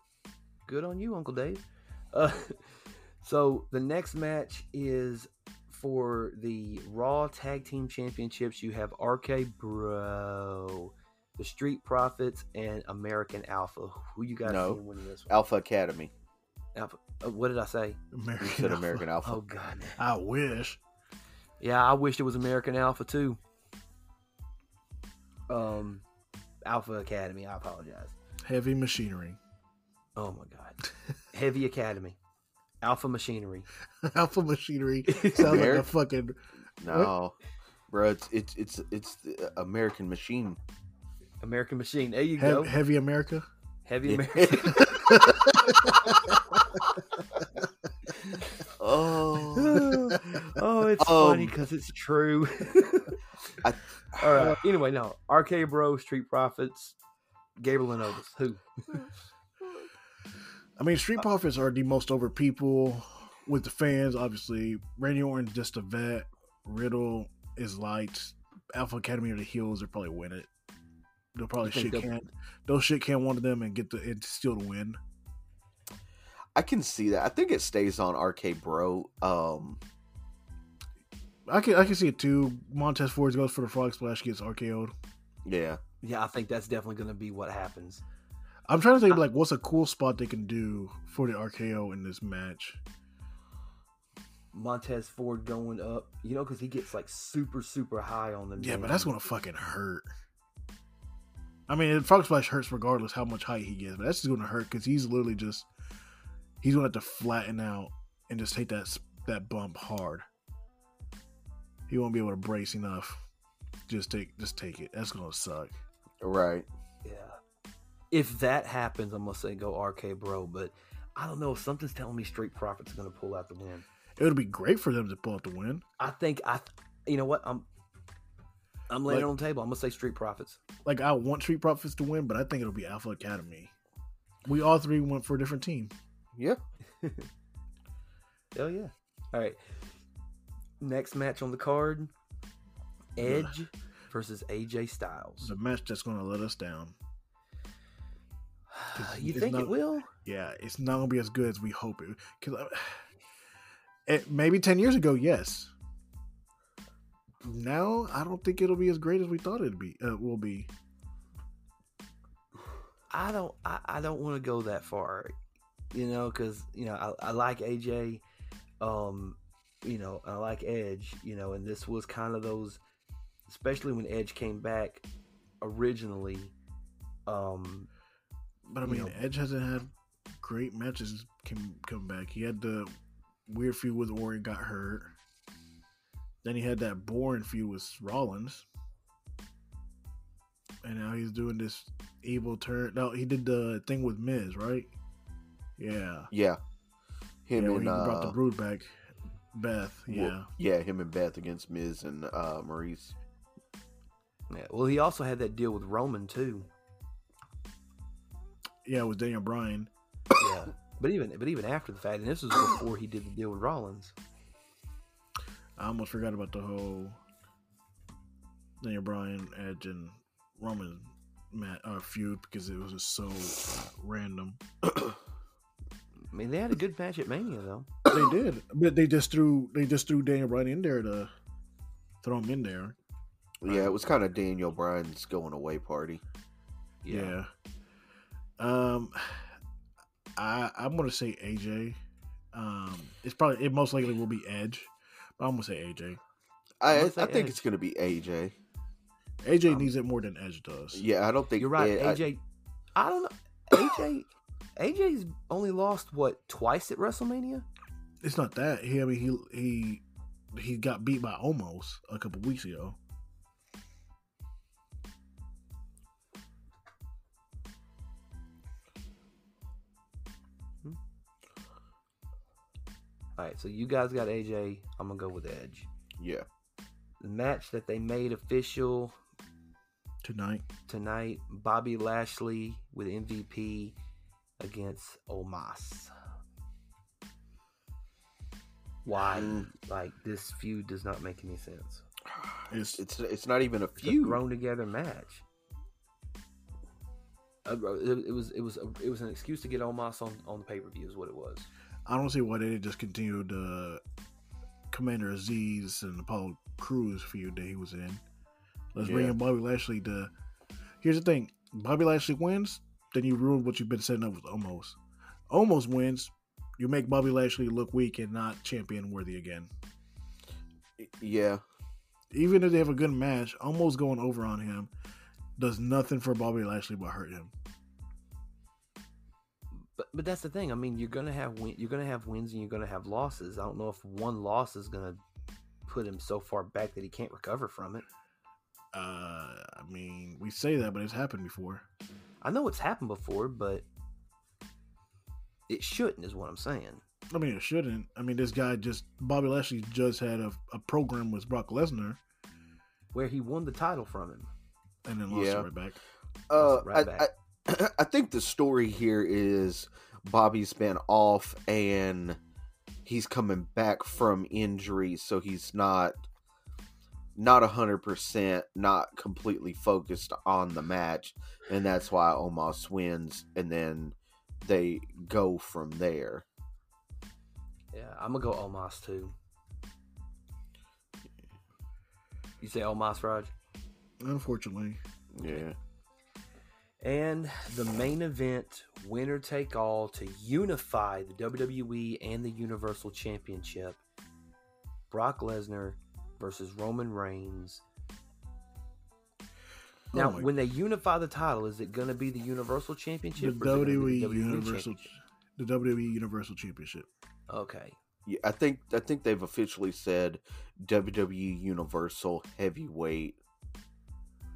Good on you, Uncle Dave. Uh, so the next match is for the Raw Tag Team Championships. You have RK Bro, the Street Profits, and American Alpha. Who you guys No. see winning this one? Alpha Academy. Alpha. Uh, what did I say? American You said American Alpha. Oh God. I wish. Yeah, I wish it was American Alpha too. Um, Alpha Academy. I apologize. Heavy machinery. Oh my God. Heavy Academy. Alpha Machinery. Alpha machinery sounds like a fucking. No, bro, it's it's it's it's the American Machine. American Machine. There you Heavy, go. heavy America. Heavy Yeah. American. oh, oh, it's Um, funny because it's true. I- All right. Anyway, no. RK Bro, Street Profits, Gabriel and Otis. Who? I mean, Street Profits are the most over people with the fans. Obviously, Randy Orton's just a vet. Riddle is light. Alpha Academy are the heels. They'll probably win it. They'll probably shit they'll- can. They'll shit can one of them and get the and steal the win. I can see that. I think it stays on RK Bro. Um, I can I can see it too. Montez Ford goes for the frog splash, gets RKO'd. yeah, Yeah, I think that's definitely going to be what happens. I'm trying to think of like what's a cool spot they can do for the RKO in this match. Montez Ford going up, you know, because he gets like super, super high on the. Yeah, but that's gonna fucking hurt. I mean, frog splash hurts regardless how much height he gets, but that's just gonna hurt because he's literally just he's gonna have to flatten out and just take that that bump hard. He won't be able to brace enough. Just take just take it. That's gonna suck. right. Yeah. If that happens, I'm gonna say go RK Bro, but I don't know. Something's telling me Street Profits are gonna pull out the win. It would be great for them to pull out the win. I think I, you know what? I'm, I'm laying Like- it on the table. I'm gonna say Street Profits. Like I want Street Profits to win, but I think it'll be Alpha Academy. We all three went for a different team. Yeah. Hell yeah! All right. Next match on the card: Edge versus AJ Styles. The match that's gonna let us down. you think not- it will? Yeah, it's not gonna be as good as we hope it. Because it, maybe ten years ago, yes. Now I don't think it'll be as great as we thought it'd be. Uh, will be. I don't. I, I don't want to go that far, you know, because you know I, I like AJ, um, you know, I like Edge, you know, and this was kind of those, especially when Edge came back originally. Um, But I mean, know. Edge hasn't had great matches come come back. He had the weird feud with Orton, got hurt. Then he had that boring feud with Rollins, and now he's doing this evil turn. No, he did the thing with Miz, right? Yeah, Yeah. Him yeah, and he brought the uh, Brood back. Beth, yeah. well, yeah, him and Beth against Miz and uh, Maryse. yeah. Well, he also had that deal with Roman too. Yeah, with was Daniel Bryan. Yeah, but even but even after the fact, and this was before he did the deal with Rollins. I almost forgot about the whole Daniel Bryan, Edge, and Roman mat, uh, feud because it was just so random. I mean, they had a good match at Mania though. They did, but they just threw they just threw Daniel Bryan in there to throw him in there. Yeah, it was kind of Daniel Bryan's going away party. Yeah. Um, I I'm gonna say AJ. Um, it's probably it most likely will be Edge, but I'm gonna say AJ. I gonna say I think Edge. it's going to be AJ. AJ Um, needs it more than Edge does. Yeah, I don't think You're right, it- I- AJ. I, don't know. AJ AJ's only lost what twice at WrestleMania. It's not that. He, I mean, he he he got beat by Omos a couple weeks ago. Hmm. All right, so you guys got AJ. I'm gonna go with Edge. yeah. The match that they made official Tonight, tonight: Bobby Lashley with MVP against Omos. Why? Mm. Like this feud does not make any sense. it's It's it's not even a It's a feud. thrown together match. Uh, It, it was it was it was an excuse to get Omos on on the pay per view is what it was. I don't see why they didn't just continue the Commander Azeez and Apollo Crews feud that he was in. Let's bring in Bobby Lashley to. Here's the thing: Bobby Lashley wins, then you ruin what you've been setting up with Omos. Omos wins, you make Bobby Lashley look weak and not champion worthy again. Yeah. Even if they have a good match, Omos going over on him does nothing for Bobby Lashley but hurt him. But but that's the thing. I mean, you're gonna have win, you're gonna have wins and you're gonna have losses. I don't know if one loss is gonna put him so far back that he can't recover from it. Uh, I mean, we say that, but it's happened before. I know it's happened before, but it shouldn't. Is what I'm saying. I mean, it shouldn't. I mean, this guy just Bobby Lashley just had a, a program with Brock Lesnar Where he won the title from him. and then lost Yeah. it right back. Uh, right I, back. I, I think the story here is Bobby's been off and he's coming back from injury, so he's not not a hundred percent, not completely focused on the match, and that's why Omos wins, and then they go from there. Yeah, I'm gonna go Omos too. You say Omos, Raj? Unfortunately, Yeah. And the main event, winner take all, to unify the WWE and the Universal Championship. Brock Lesnar versus Roman Reigns. Oh now, Oh when they unify the title, is it going to be the Universal Championship? or is it WWE the Universal, Championship? the WWE Universal Championship. Okay. Yeah, I think I think they've officially said WWE Universal Heavyweight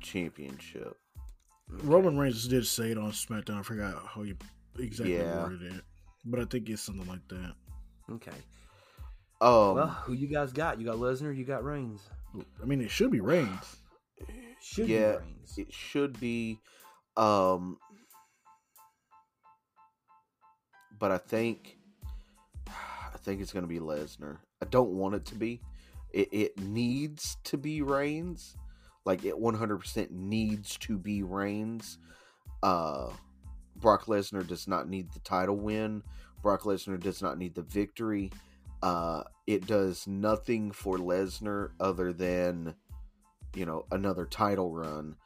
Championship. Roman Reigns did say it on SmackDown. I forgot how you exactly Yeah. worded it, but I think it's something like that. Okay. Um, well, who you guys got? You got Lesnar. You got Reigns. I mean, it should be Reigns. Should Yeah, be Reigns. it should be, um, but I think I think it's gonna be Lesnar. I don't want it to be. It, it needs to be Reigns. Like it 100% needs to be Reigns. Uh, Brock Lesnar does not need the title win. Brock Lesnar does not need the victory. Uh, it does nothing for Lesnar other than, you know, another title run.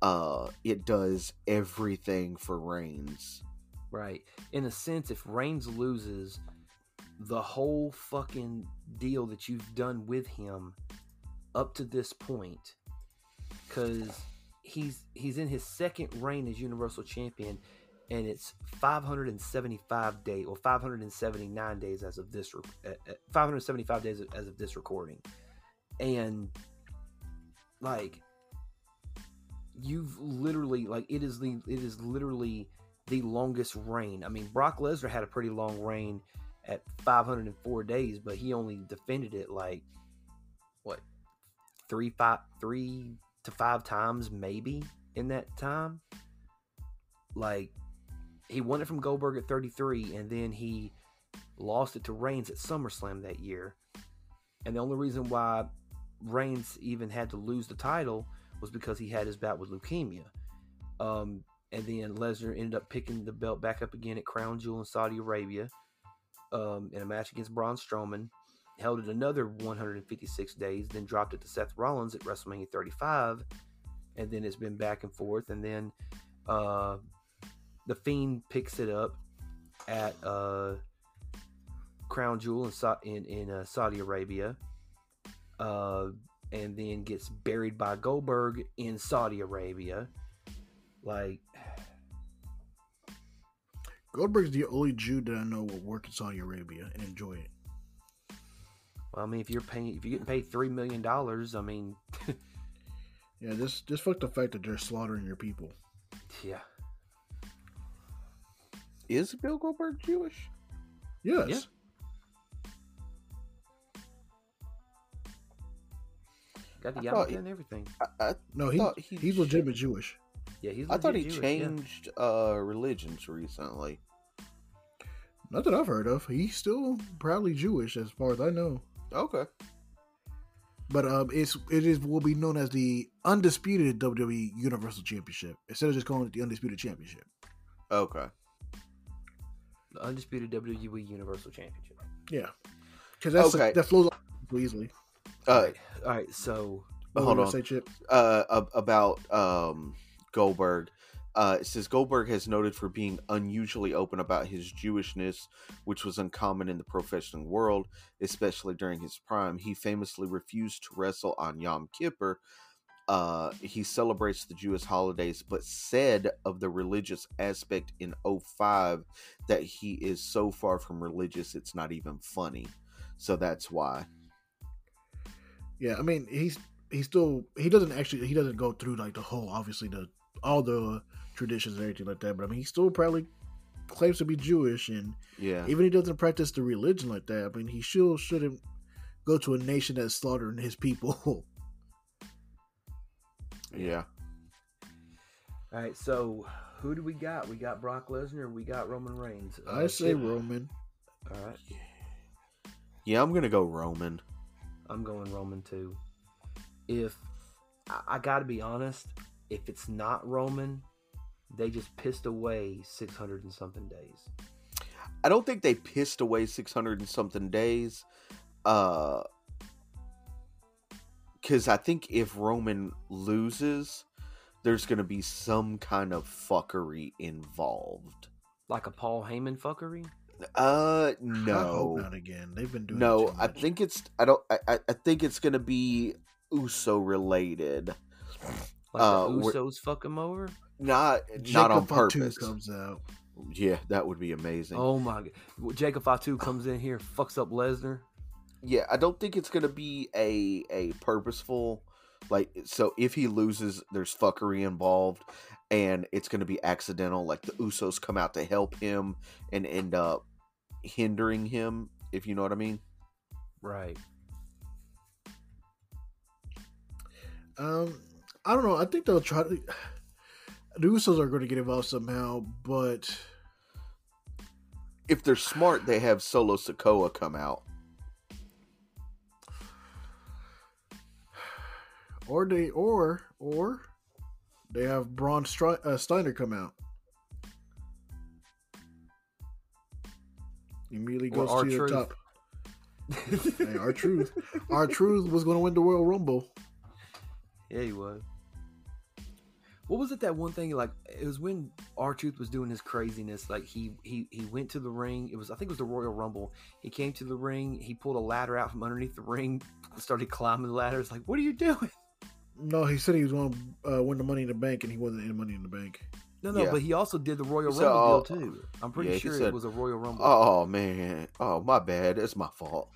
Uh, it does everything for Reigns. Right. In a sense, if Reigns loses, the whole fucking deal that you've done with him up to this point, because he's he's in his second reign as Universal Champion, and it's 575 days or 579 days as of this uh, uh, 575 days as of this recording, and like you've literally like it is the it is literally the longest reign. I mean, Brock Lesnar had a pretty long reign at 504 days, but he only defended it like what three five three to five times maybe in that time. Like he won it from Goldberg at 33, and then he lost it to Reigns at SummerSlam that year. And the only reason why Reigns even had to lose the title was because he had his bout with leukemia. Um, and then Lesnar ended up picking the belt back up again at Crown Jewel in Saudi Arabia um, in a match against Braun Strowman. Held it another 156 days, then dropped it to Seth Rollins at WrestleMania 35, and then it's been back and forth. And then uh, the Fiend picks it up at uh, Crown Jewel in Sa- in, in uh, Saudi Arabia. Uh, and then gets buried by Goldberg in Saudi Arabia. Like, Goldberg's the only Jew that I know will work in Saudi Arabia and enjoy it. well, I mean, if you're paying, if you're getting paid three million dollars, I mean, Yeah, just just fuck the fact that they're slaughtering your people. yeah, Is Bill Goldberg Jewish? Yes. Yeah. got the yarmulke and everything. I, I, No, he, thought he he's legitimate Jewish. Yeah, he's. I thought he legit Jewish, yeah. changed uh, religions recently. Not that I've heard of. He's still proudly Jewish, as far as I know. Okay. But um, it's it is will be known as the undisputed WWE Universal Championship instead of just calling it the undisputed championship. Okay. The undisputed WWE Universal Championship. Yeah, because that's Okay. that flows easily. Uh, All right, so What hold on. Say Chip. uh, about um, Goldberg. Uh, it says Goldberg has noted for being unusually open about his Jewishness, which was uncommon in the professional world, especially during his prime. He famously refused to wrestle on Yom Kippur. Uh, he celebrates the Jewish holidays, but said of the religious aspect in 05 that he is so far from religious, it's not even funny. So that's why. Yeah, I mean he's he still he doesn't actually he doesn't go through like the whole obviously the all the traditions and everything like that. But I mean he still probably claims to be Jewish, and Yeah. even he doesn't practice the religion like that, I mean he still shouldn't go to a nation that's slaughtering his people. Yeah. all right, so who do we got? We got Brock Lesnar. We got Roman Reigns. Uh, I say Chip. Roman. All right, Yeah, I'm going to go Roman. I'm going Roman too. If I, I got to be honest, if it's not Roman, they just pissed away 600 and something days. I don't think they pissed away 600 and something days. Uh cuz I think if Roman loses, there's going to be some kind of fuckery involved. Like a Paul Heyman fuckery. Uh I hope no. not again. They've been doing it No, I think it's I don't I I- I think it's going to be Uso related. Like Uh, the Usos fuck him over. Not Jacob not on Fatu purpose. comes out. Yeah, that would be amazing. Oh my god, Jacob Fatu comes in here, fucks up Lesnar. Yeah i don't think it's gonna be a a purposeful like so if he loses there's fuckery involved and it's gonna be accidental like the usos come out to help him and end up hindering him if you know what i mean Right. Um, I don't know. I think they'll try to. The Usos are going to get involved somehow, but if they're smart they have solo sikoa come out or they or or they have Braun Stri- uh, Steiner come out. Immediately goes to the top. Hey, R-Truth, our truth was going to win the Royal Rumble. Yeah, he was. What was it that one thing like it was when R-Truth was doing his craziness, like he he he went to the ring, it was I think it was the Royal Rumble. He came to the ring, he pulled a ladder out from underneath the ring, started climbing the ladder. It's like, what are you doing? No, he said he was going to uh, win the Money in the Bank, and he wasn't in Money in the Bank. No, no, Yeah. but he also did the Royal So, Rumble uh, deal too. I'm pretty yeah, sure said- it was a Royal Rumble. oh man oh my bad it's my fault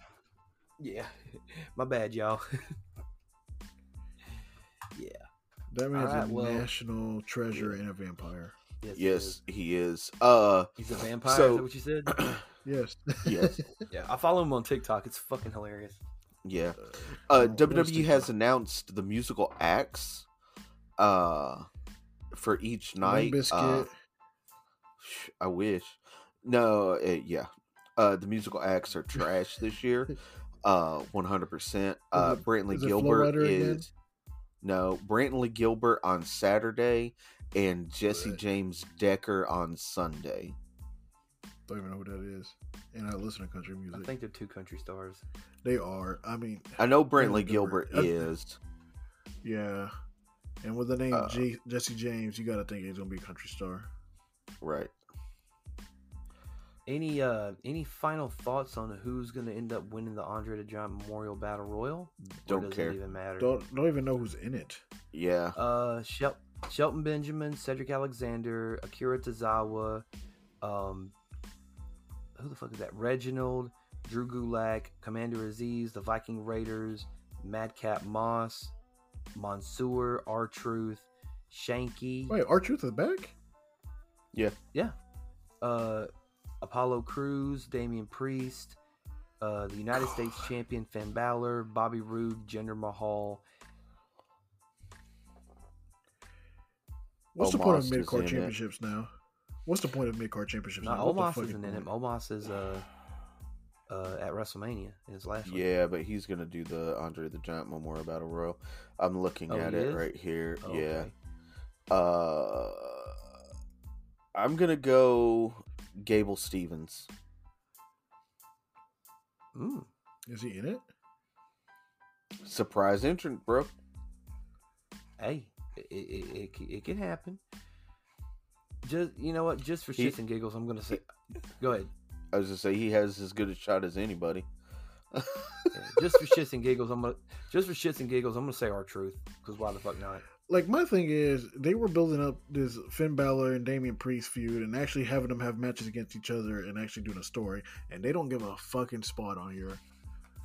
Yeah. My bad, y'all. yeah. That man's Alright, a well- national treasure and a vampire. Yes. he is. he is uh He's a vampire, So- is that what you said? Yes. yes yeah. I follow him on TikTok. It's fucking hilarious. Yeah Uh, Well, WWE has announced the musical acts uh, for each night. Uh, I wish. No, uh, yeah. Uh, the musical acts are trash this year. Uh, 100%. Uh, it- Brantley is Gilbert is. No, Brantley Gilbert on Saturday and Jesse James Decker on Sunday. Don't even know who that is. And I listen to country music. I think they're two country stars. They are. I mean, I know Brantley Brantley Gilbert Gilbert. is. yeah. And with the name Uh, J- Jesse James, you got to think he's gonna be a country star. Right. Any uh any final thoughts on who's gonna end up winning the Andre the Giant Memorial Battle Royal? Don't does care. It even matter. Don't don't even know who's in it. Yeah. Uh, Shel- Shelton Benjamin, Cedric Alexander, Akira Tozawa, um, who the fuck is that? Reginald, Drew Gulak, Commander Azeez, the Viking Raiders, Madcap Moss, Mansoor, R-Truth, Shanky, Wait, R-Truth is back. Yeah. Yeah. Uh, Apollo Crews, Damian Priest, uh, the United States Champion Finn Balor, Bobby Roode, Jinder Mahal. What's the point Omos of mid is card championships now? What's the point of mid card championships? No, now? What the Omos fuck isn't in it. Omos is uh, uh, at WrestleMania in his last one. Yeah, but he's gonna do the Andre the Giant Memorial Battle Royal. I'm looking Oh, at he it is? right here. Oh, Yeah. okay. Uh, I'm gonna go Gable Steveson. Mm. Is he in it? Surprise entrant, bro. Hey, it, it, it, it, it can happen. Just you know what? Just for He- shits and giggles, I'm gonna say. Go ahead. I was gonna say he has as good a shot as anybody. Yeah, just for shits and giggles, I'm gonna. Just for shits and giggles, I'm gonna say R-Truth. Because why the fuck not? Like my thing is, they were building up this Finn Balor and Damian Priest feud, and actually having them have matches against each other, and actually doing a story, and they don't give a fucking spot on here.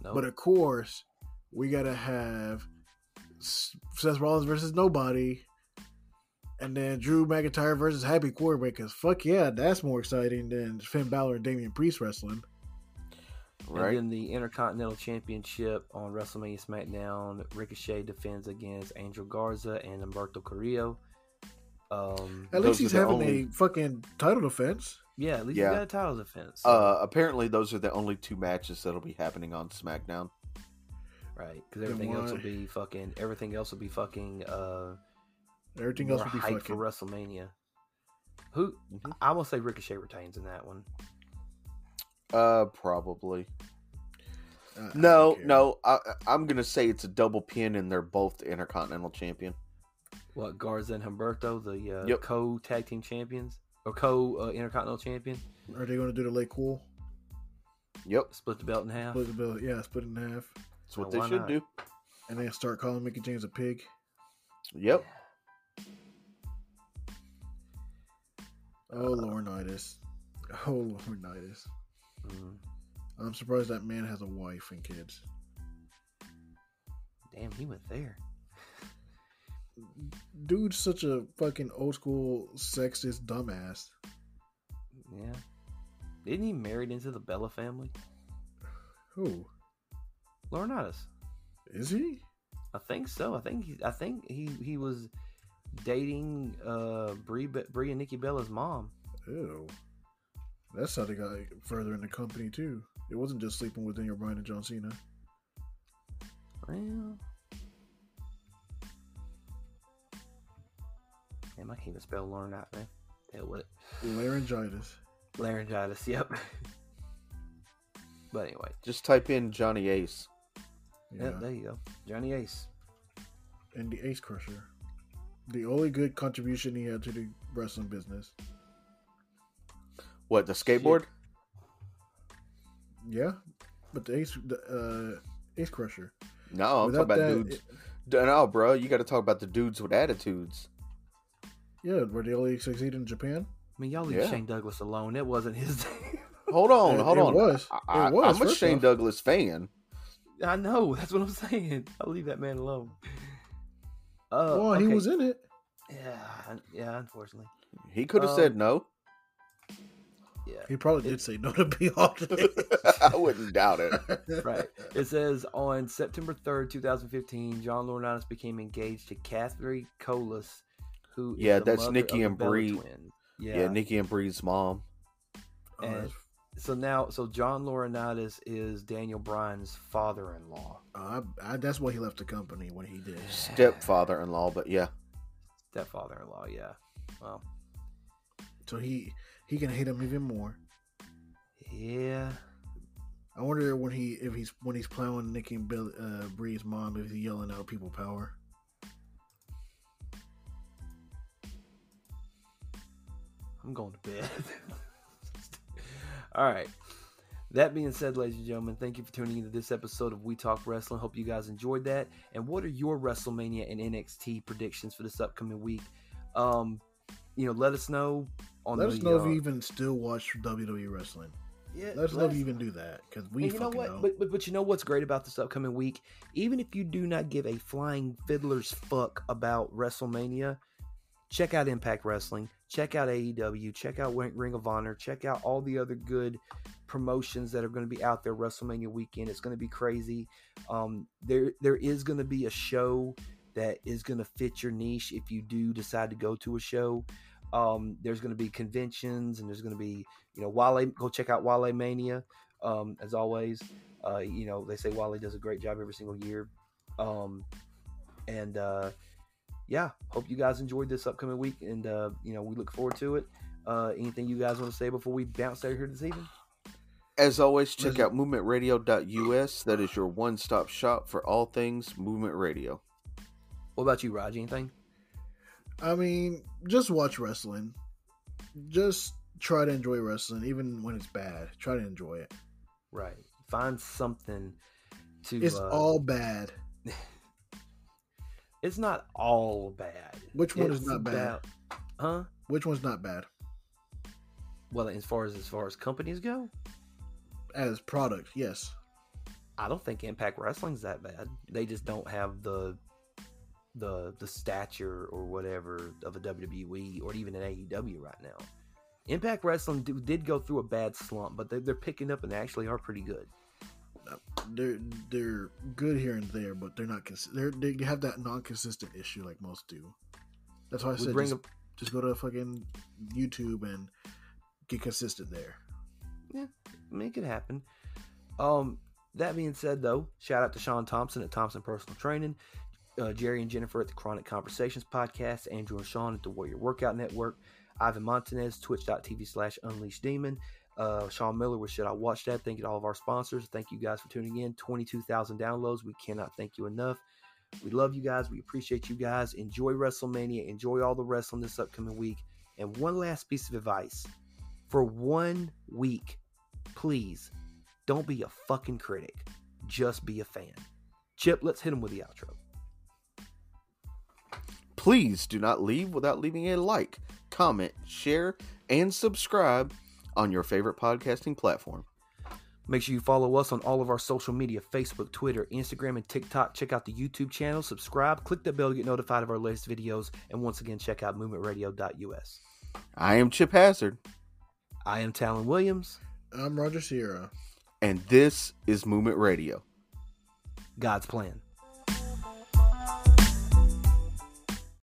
No. But of course, we gotta have S- Seth Rollins versus nobody, and then Drew McIntyre versus Happy Quarterback. Because fuck yeah, that's more exciting than Finn Balor and Damian Priest wrestling. Right? And then the Intercontinental Championship on WrestleMania SmackDown, Ricochet defends against Angel Garza and Humberto Carrillo. Um, At least he's having only- a fucking title defense. yeah, at least Yeah. he got a title defense. uh, apparently those are the only two matches that'll be happening on SmackDown. right, because everything else will be fucking. Everything else will be fucking. Uh, Everything more else would be hype fucking. for WrestleMania. Who Mhm. I will say Ricochet retains in that one. Uh, probably. I- I No, don't no. I, I'm gonna say it's a double pin, and they're both the Intercontinental Champion. What Garza and Humberto, the uh, Yep. co tag team champions or co uh, Intercontinental champion, Are they going to do the late cool? Yep, split the belt in half. Split the belt, yeah, split it in half, that's what they should not? do. and then start calling Mickie James a pig. Yep. Oh Laurinaitis, oh Laurinaitis. Mm, I'm surprised that man has a wife and kids. damn, he went there. Dude's such a fucking old school sexist dumbass. Yeah, Didn't he married into the Bella family? Who Laurinaitis. is he? I think so. I think he. I think he he was dating uh Brie, Be- Brie and Nikki Bella's mom. Ew. That's how they got further in the company too. It wasn't just sleeping with Daniel Bryan and John Cena. Well, damn, I can't even spell Laurinaitis, man. Hell with it. Laryngitis. Laryngitis. Yep. but anyway, Just type in Johnny Ace. Yeah. yep, there you go, Johnny Ace. and the Ace Crusher. The only good contribution he had to the wrestling business. What the skateboard? Yeah, but the Ace, the uh, Ace Crusher. No, I'm Without talking about that, dudes. it- No, bro, you got to talk about the dudes with attitudes. yeah, where they only succeed in Japan. I mean, y'all leave Yeah. Shane Douglas alone. It wasn't his. Hold on, It- hold it on. was. I, It was, am a Shane off. Douglas fan. I know. That's what I'm saying. I'll leave that man alone. Uh, well, he was in it. Yeah, yeah. Unfortunately, He could have Um, said no. yeah. He probably did say no to be on I wouldn't doubt it. right. It says on September 3rd, 2015, John Laurinaitis became engaged to Catherine Colace, who Yeah, the that's Nikki and Brie. Yeah, Yeah. Nikki and Brie's mom. Oh, And- that's- so now, so John Laurinaitis is Daniel Bryan's father-in-law, uh, I, I, that's why he left the company when he did. Stepfather-in-law, but yeah. stepfather-in-law. Yeah. Well, So he he can hate him even more. yeah. I wonder when he if he's when he's plowing Nikki and Bill, uh, Brie's mom if he's yelling out people power. I'm going to bed. All right. That being said, ladies and gentlemen, thank you for tuning into this episode of We Talk Wrestling. Hope you guys enjoyed that. And what are your WrestleMania and NXT predictions for this upcoming week? Um, you know, let us know on Let the, us know uh, if you even still watch WWE wrestling. yeah, Let us know if you even do that because we you know what? know. But, but but you know what's great about this upcoming week? Even if you do not give a flying fiddler's fuck about WrestleMania, check out Impact Wrestling, check out AEW, check out Ring of Honor, check out all the other good promotions that are going to be out there WrestleMania weekend. It's going to be crazy. Um, there there is going to be a show that is going to fit your niche if you do decide to go to a show. Um, there's going to be conventions and there's going to be you know Wale. Go check out Wale Mania. Um, as always, uh, you know they say Wale does a great job every single year. Um, and uh, yeah, hope you guys enjoyed this upcoming week, and uh, you know we look forward to it. Uh, anything you guys want to say before we bounce out of here this evening? As always, check Listen. out movementradio.us. That is your one stop shop for all things movement radio. What about you, Raj? Anything? I mean, just watch wrestling. Just try to enjoy wrestling, even when it's bad. Try to enjoy it. Right. Find something to. It's uh, all bad. It's not all bad. Which one is not bad? Huh? Which one's not bad? Well, as far as as far as companies go, As product, yes. I don't think Impact Wrestling's that bad. They just don't have the the the stature or whatever of a WWE or even an AEW right now. Impact Wrestling do, did go through a bad slump, but they, they're picking up and they actually are pretty good. They're they're good here and there, but they're not. Cons- they're, they have that non-consistent issue like most do. That's why I We said just, up, just go to fucking YouTube and get consistent there. Yeah, make it happen. Um, that being said, though, shout out to Sean Thompson at Thompson Personal Training, uh, Jerry and Jennifer at the Chronic Conversations Podcast, Andrew and Sean at the Warrior Workout Network, Ivan Montanez, twitch.tv slash unleashed demon, uh, Sean Miller with Should I Watch That? Thank you to all of our sponsors. Thank you guys for tuning in. 22,000 downloads. We cannot thank you enough. We love you guys. We appreciate you guys. Enjoy WrestleMania. Enjoy all the wrestling this upcoming week. And one last piece of advice for one week, please don't be a fucking critic. Just be a fan. Chip, let's hit him with the outro. Please do not leave without leaving a like, comment, share, and subscribe on your favorite podcasting platform. Make sure you follow us on all of our social media Facebook, Twitter, Instagram, and TikTok. Check out the YouTube channel, subscribe, click the bell to get notified of our latest videos, and once again, check out movementradio.us. I am Chip Hazard, I am Talon Williams. I'm Roger Sierra. and this is Movement Radio. God's plan.